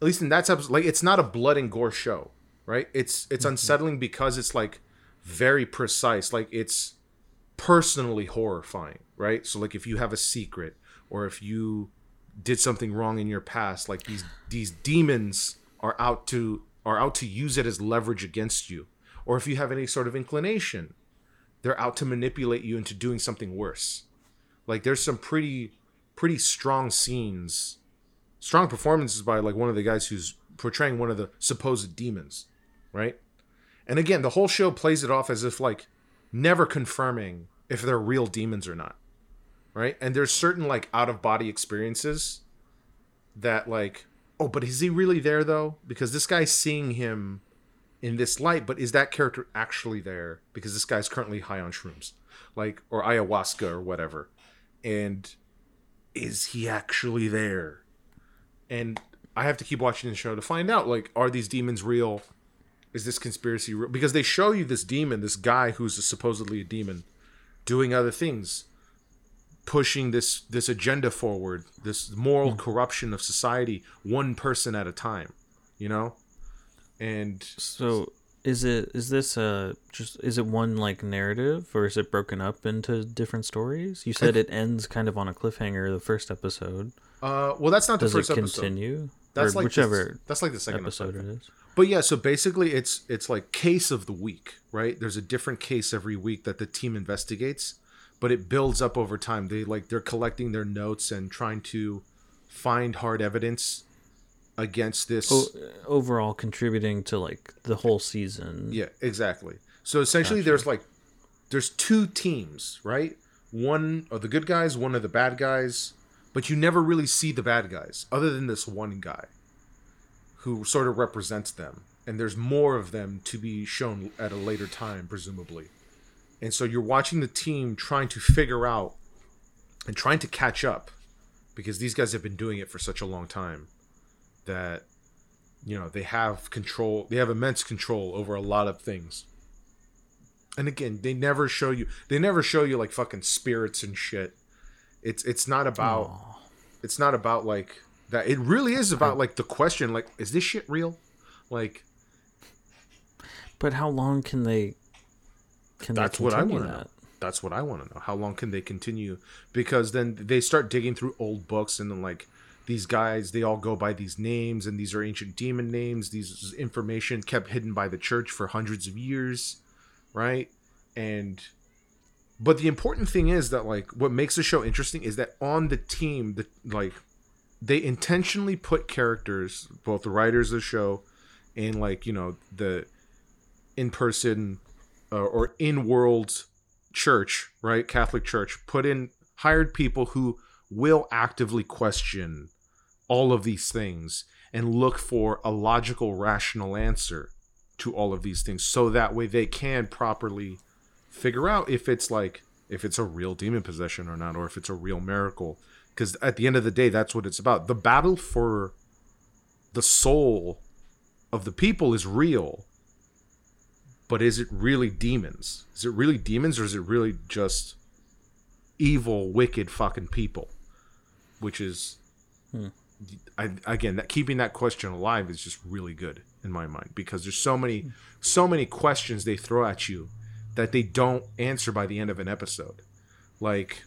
at least in that episode, like it's not a blood and gore show, right? It's it's mm-hmm. unsettling because it's like very precise. Like it's personally horrifying, right? So like if you have a secret or if you did something wrong in your past, like these these demons are out to are out to use it as leverage against you. Or if you have any sort of inclination, they're out to manipulate you into doing something worse. Like there's some pretty pretty strong scenes, strong performances by like one of the guys who's portraying one of the supposed demons, right? And again, the whole show plays it off as if like never confirming if they're real demons or not. Right? And there's certain like out of body experiences that like oh, but is he really there though? Because this guy's seeing him in this light, but is that character actually there? Because this guy's currently high on shrooms, like or ayahuasca or whatever. And is he actually there? And I have to keep watching the show to find out like are these demons real? Is this conspiracy real? Because they show you this demon, this guy who's supposedly a demon, doing other things, pushing this this agenda forward, this moral hmm. corruption of society, one person at a time, you know. And So is it is this uh just is it one like narrative or is it broken up into different stories? You said it ends kind of on a cliffhanger the first episode. uh, well, that's not the Does it first episode. continue? That's or like whichever the, that's like the second episode episode. it is. But yeah, so basically it's it's like case of the week, right? There's a different case every week that the team investigates, but it builds up over time. They like they're collecting their notes and trying to find hard evidence against this O- overall contributing to like the whole season. Yeah, exactly. So essentially there's like there's two teams, right? One are the good guys, one are the bad guys, but you never really see the bad guys other than this one guy who sort of represents them. And there's more of them to be shown at a later time presumably. And so you're watching the team trying to figure out and trying to catch up because these guys have been doing it for such a long time that you know they have control they have immense control over a lot of things and again they never show you they never show you like fucking spirits and shit it's it's not about Aw. it's not about like that it really is about like the question like is this shit real like But how long can they can That's they what I wanna know. that? that's what i want to know how long can they continue because then they start digging through old books and then like these guys they all go by these names and these are ancient demon names. These information kept hidden by the church for hundreds of years right? And but the important thing is that like what makes the show interesting is that on the team the like they intentionally put characters both the writers of the show and like you know the in person uh, or in world church right? Catholic church put in hired people who will actively question all of these things and look for a logical rational answer to all of these things so that way they can properly figure out if it's like if it's a real demon possession or not or if it's a real miracle. Because at the end of the day that's what it's about. The battle for the soul of the people is real but is it really demons? Is it really demons or is it really just evil wicked fucking people? Which is hmm. I, again that keeping that question alive is just really good in my mind because there's so many so many questions they throw at you that they don't answer by the end of an episode. Like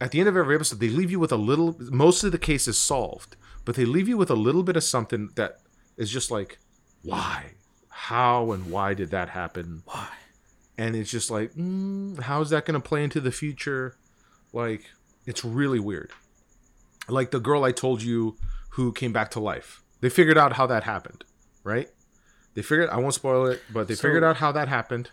at the end of every episode they leave you with a little most of the case is solved but they leave you with a little bit of something that is just like why? How and why did that happen? Why? and it's just like mm, how's that going to play into the future? Like it's really weird like the girl i told you who came back to life they figured out how that happened right they figured i won't spoil it but they So- figured out how that happened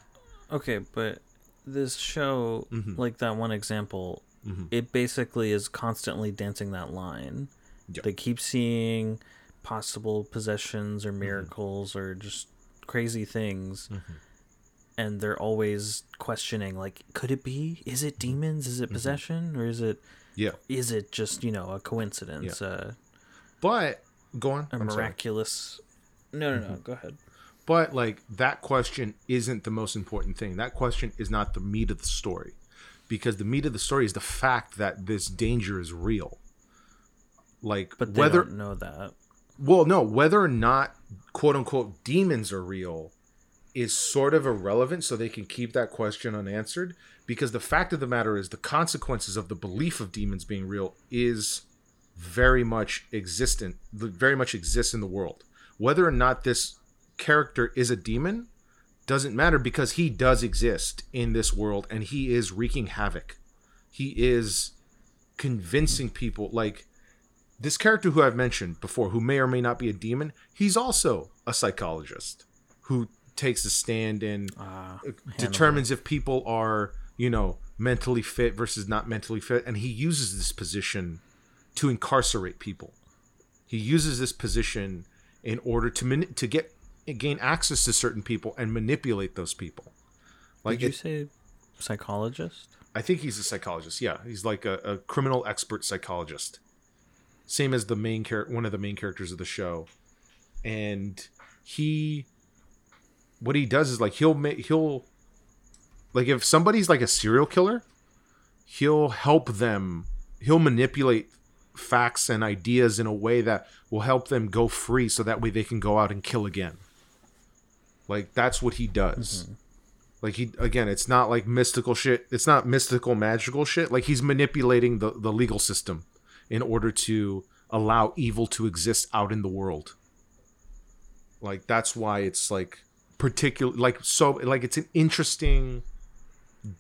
Okay, but this show, Mhm. like that one example, Mhm. it basically is constantly dancing that line. Yep. They keep seeing possible possessions Mm-hmm. or miracles or just crazy things. Mm-hmm. And they're always questioning, like, could it be? Is it demons? Is it Mm-hmm. possession? Or is it yeah is it just, you know, a coincidence? Uh, but go on a I'm sorry. miraculous No no no, Mm-hmm. go ahead. But like that question isn't the most important thing. That question is not the meat of the story. because the meat of the story is the fact that this danger is real. Like But they whether don't know that. well, no, whether or not quote unquote demons are real is sort of irrelevant, so they can keep that question unanswered. Because the fact of the matter is, the consequences of the belief of demons being real is very much existent, very much exists in the world. Whether or not this character is a demon doesn't matter because he does exist in this world and he is wreaking havoc. He is convincing people like this character who I've mentioned before, who may or may not be a demon, he's also a psychologist who takes a stand and Ah, determines if people are, you know, mentally fit versus not mentally fit. And he uses this position to incarcerate people. He uses this position in order to mani- to get gain access to certain people and manipulate those people. Like Did you it- say psychologist? I think he's a psychologist. Yeah, he's like a, a criminal expert psychologist. Same as the main character, one of the main characters of the show, and he, what he does is like he'll make he'll, like if somebody's like a serial killer, he'll help them. He'll manipulate facts and ideas in a way that will help them go free, so that way they can go out and kill again. Like that's what he does. Mm-hmm. Like he again, it's not like mystical shit. It's not mystical magical shit. Like he's manipulating the the legal system in order to allow evil to exist out in the world. Like that's why it's like particular like so like it's an interesting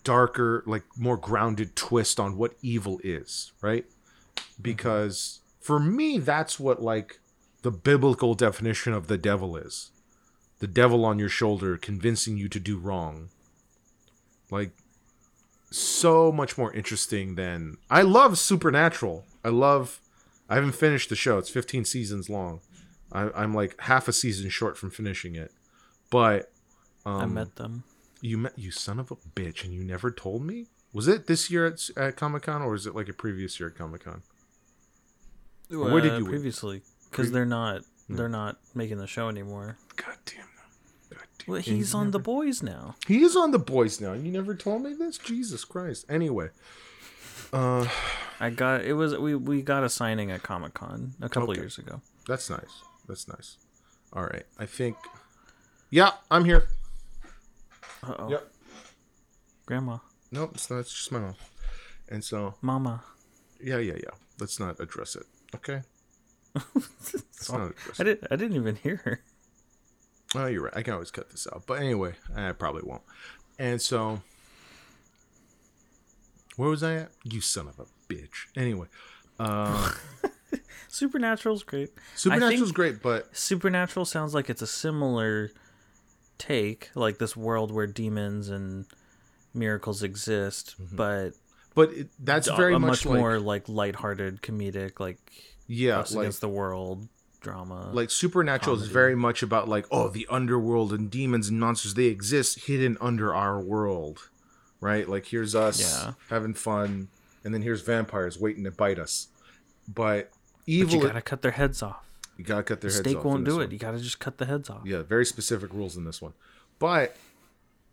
darker like more grounded twist on what evil is, right? Because for me that's what like the biblical definition of the devil is. The devil on your shoulder convincing you to do wrong. Like so much more interesting than i love supernatural. I love i haven't finished the show. It's 15 seasons long. I, i'm like half a season short from finishing it. But um, I met them. You met you son of a bitch and you never told me was it this year at, at comic-con or is it like a previous year at comic-con where did Uh, you- previously? Because they're not they're not making the show anymore. god damn them god damn Well, he's on never- the boys now. He is on the boys now. You never told me this? Jesus Christ. Anyway. Uh I got it was we we got a signing at Comic Con a couple Okay. years ago. that's nice. That's nice. All right. I think Yeah, I'm here. Uh oh, Yep. Grandma, Nope, it's not it's just my mom. And so Mama. yeah, yeah, yeah. Let's not address it. Okay? Let's not <laughs> address I it. did I didn't even hear her. Oh, you're right. I can always cut this out. But anyway, I probably won't. And so where was I at? You son of a bitch. Anyway, uh <laughs> Supernatural's great. Supernatural's great, but Supernatural sounds like it's a similar take, like this world where demons and miracles exist, but but it, that's Mm-hmm. very much, much like, more like lighthearted, comedic, like yeah, like against the world drama. like supernatural is very much about like oh the underworld and demons and monsters they exist hidden under our world right like here's us Yeah. having fun and then here's vampires waiting to bite us but but evil you gotta cut their heads off. You gotta cut their heads Stake off won't in this do one. it. You gotta just cut the heads off. yeah very specific rules in this one but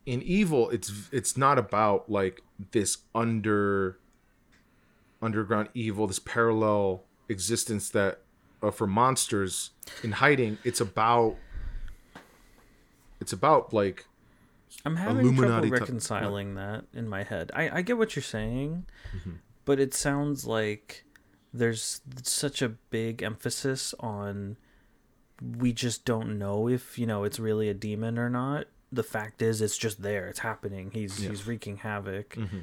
in evil it's it's not about like this under underground evil this parallel existence that uh, for monsters in hiding it's about it's about like I'm having Illuminati trouble reconciling that in my head. I, I get what you're saying, Mm-hmm. but it sounds like there's such a big emphasis on we just don't know if you know it's really a demon or not. The fact is, it's just there. It's happening. He's Yeah. he's wreaking havoc, Mhm.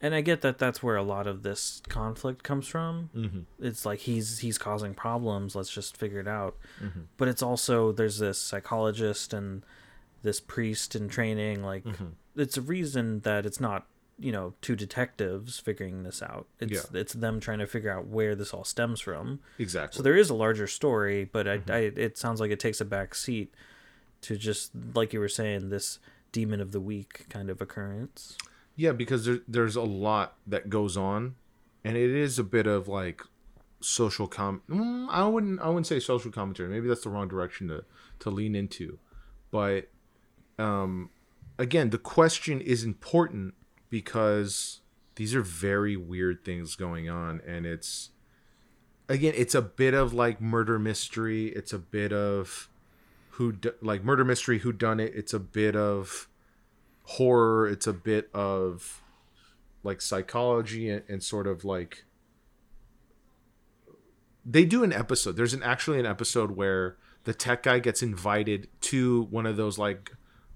and I get that that's where a lot of this conflict comes from. Mhm. It's like he's he's causing problems. Let's just figure it out. Mhm. But it's also there's this psychologist and this priest in training. Like Mm-hmm. it's a reason that it's not you know two detectives figuring this out. It's Yeah. it's them trying to figure out where this all stems from. exactly So there is a larger story, but I, Mm-hmm. I it sounds like it takes a back seat to just like you were saying this demon of the week kind of occurrence. yeah because there, there's a lot that goes on and it is a bit of like social com mm, i wouldn't i wouldn't say social commentary maybe that's the wrong direction to to lean into but um again the question is important because these are very weird things going on and it's again it's a bit of like murder mystery. It's a bit of who like murder mystery who done it. It's a bit of horror. It's a bit of like psychology and, and sort of like they do an episode. There's an actually an episode where the tech guy gets invited to one of those like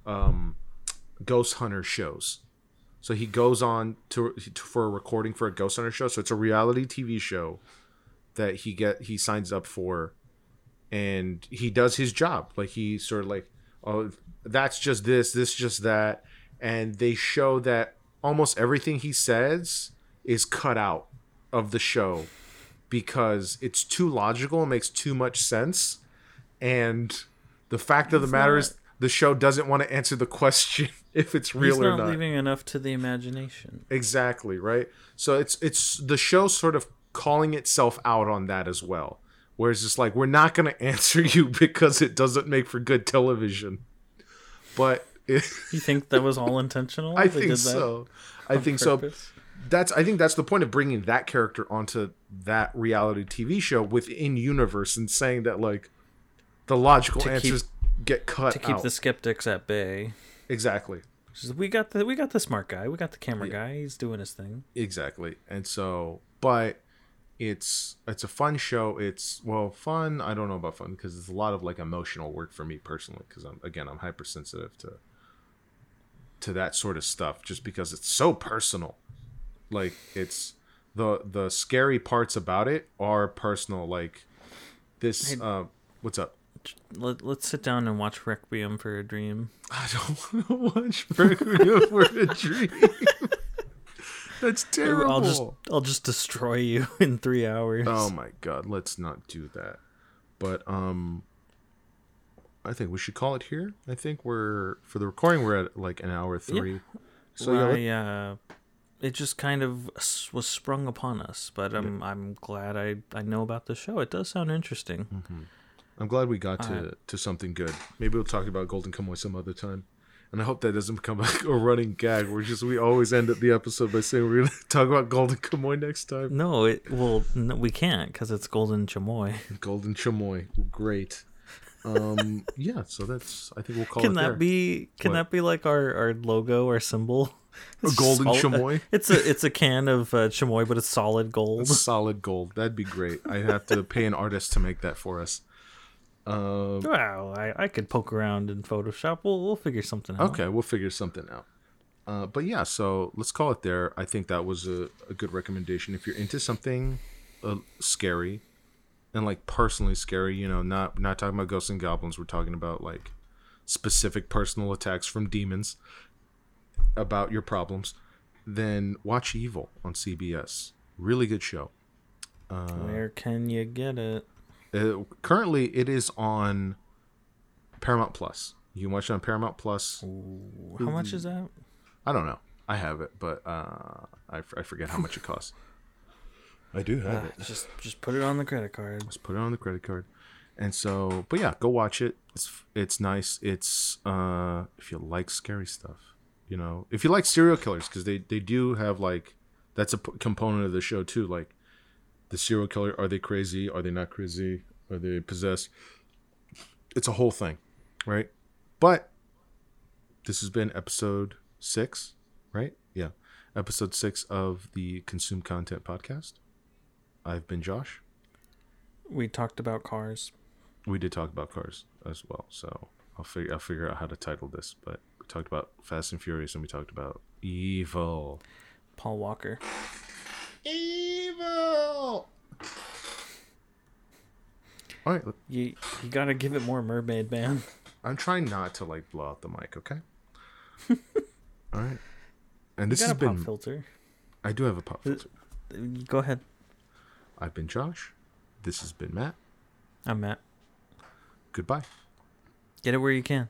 um ghost hunter shows so he goes on to, to for a recording for a ghost hunter show. So it's a reality tv show that he get he signs up for. And he does his job. Like he sort of like oh that's just this this just that. And they show that almost everything he says is cut out of the show because it's too logical and makes too much sense. And the fact of the matter not- is the show doesn't want to answer the <laughs> question if it's He's real or not not leaving enough to the imagination. exactly right so it's it's the show sort of calling itself out on that as well where it's just like we're not going <laughs> to answer you because it doesn't make for good television but it, <laughs> You think that was all intentional? i think so i think so that's i think that's the point of bringing that character onto that reality tv show within universe and saying that like the logical To keep- answers get cut to keep out. the skeptics at bay. Exactly. We got the we got the smart guy. We got the camera guy. He's doing his thing. exactly. And so but it's it's a fun show. It's well fun i don't know about fun because it's a lot of like emotional work for me personally because i'm again i'm hypersensitive to to that sort of stuff just because it's so personal. Like it's the the scary parts about it are personal. Like this Hey- uh what's up Let, let's sit down and watch Requiem for a Dream. i don't <laughs> want to watch Requiem for a dream <laughs> that's terrible I'll just I'll just destroy you <laughs> in three hours. Oh my god, let's not do that. But um I think we should call it here. I think we're for the recording we're at like an hour 3. So yeah, let- I, uh, it just kind of was sprung upon us, but I'm I'm glad I I know about the show. It does sound interesting. Hmm. I'm glad we got to to something good. Maybe we'll talk about Golden Kamuy some other time. And I hope that doesn't become like a running gag. We're just we always end the episode by saying we're gonna <laughs> talk about Golden Kamuy next time. No, it well no, we can't because it's Golden Chamoy. <laughs> Golden Chamoy, great. Um, <laughs> yeah. So that's I think we'll call Can it that there. be? Can What? that be like our our logo our symbol? a golden sol- chamoy? It's a it's a can of uh, chamoy, but it's solid gold. Solid gold. That'd be great. I'd have to pay an artist to make that for us. Um, Wow, I, I could poke around in Photoshop. We'll we'll figure something out. okay, we'll figure something out. Uh, but yeah, so let's call it there. I think that was a, a good recommendation. If you're into something uh, scary and like personally scary, you know, not not talking about ghosts and goblins. We're talking about like specific personal attacks from demons about your problems. Then watch Evil on CBS. Really good show. Where can you get it? Uh, currently, it is on Paramount Plus. You can watch it on Paramount Plus. How much is that? I don't know. I have it, but uh, I, f- I forget how much it costs. I do have it. Just just put it on the credit card. Just put it on the credit card. And so, but yeah, go watch it. It's it's nice. It's uh, if you like scary stuff, you know, if you like serial killers, because they they do have like that's a p- component of the show too. Like the serial killer, are they crazy? Are they not crazy? Are they possessed? It's a whole thing, right? But this has been episode six, right? Yeah, episode six of the Consume Content podcast. I've been Josh. We talked about cars. We did talk about cars as well, so I'll figure I'll figure out how to title this. But we talked about Fast and Furious, and we talked about evil. Paul Walker. Evil. All right, You you gotta give it more mermaid man. I'm trying not to like blow out the mic, okay? <laughs> All right. And this got has a pop been. filter. I do have a pop uh, filter. Go ahead. I've been Josh. This has been Matt. I'm Matt. Goodbye. Get it where you can.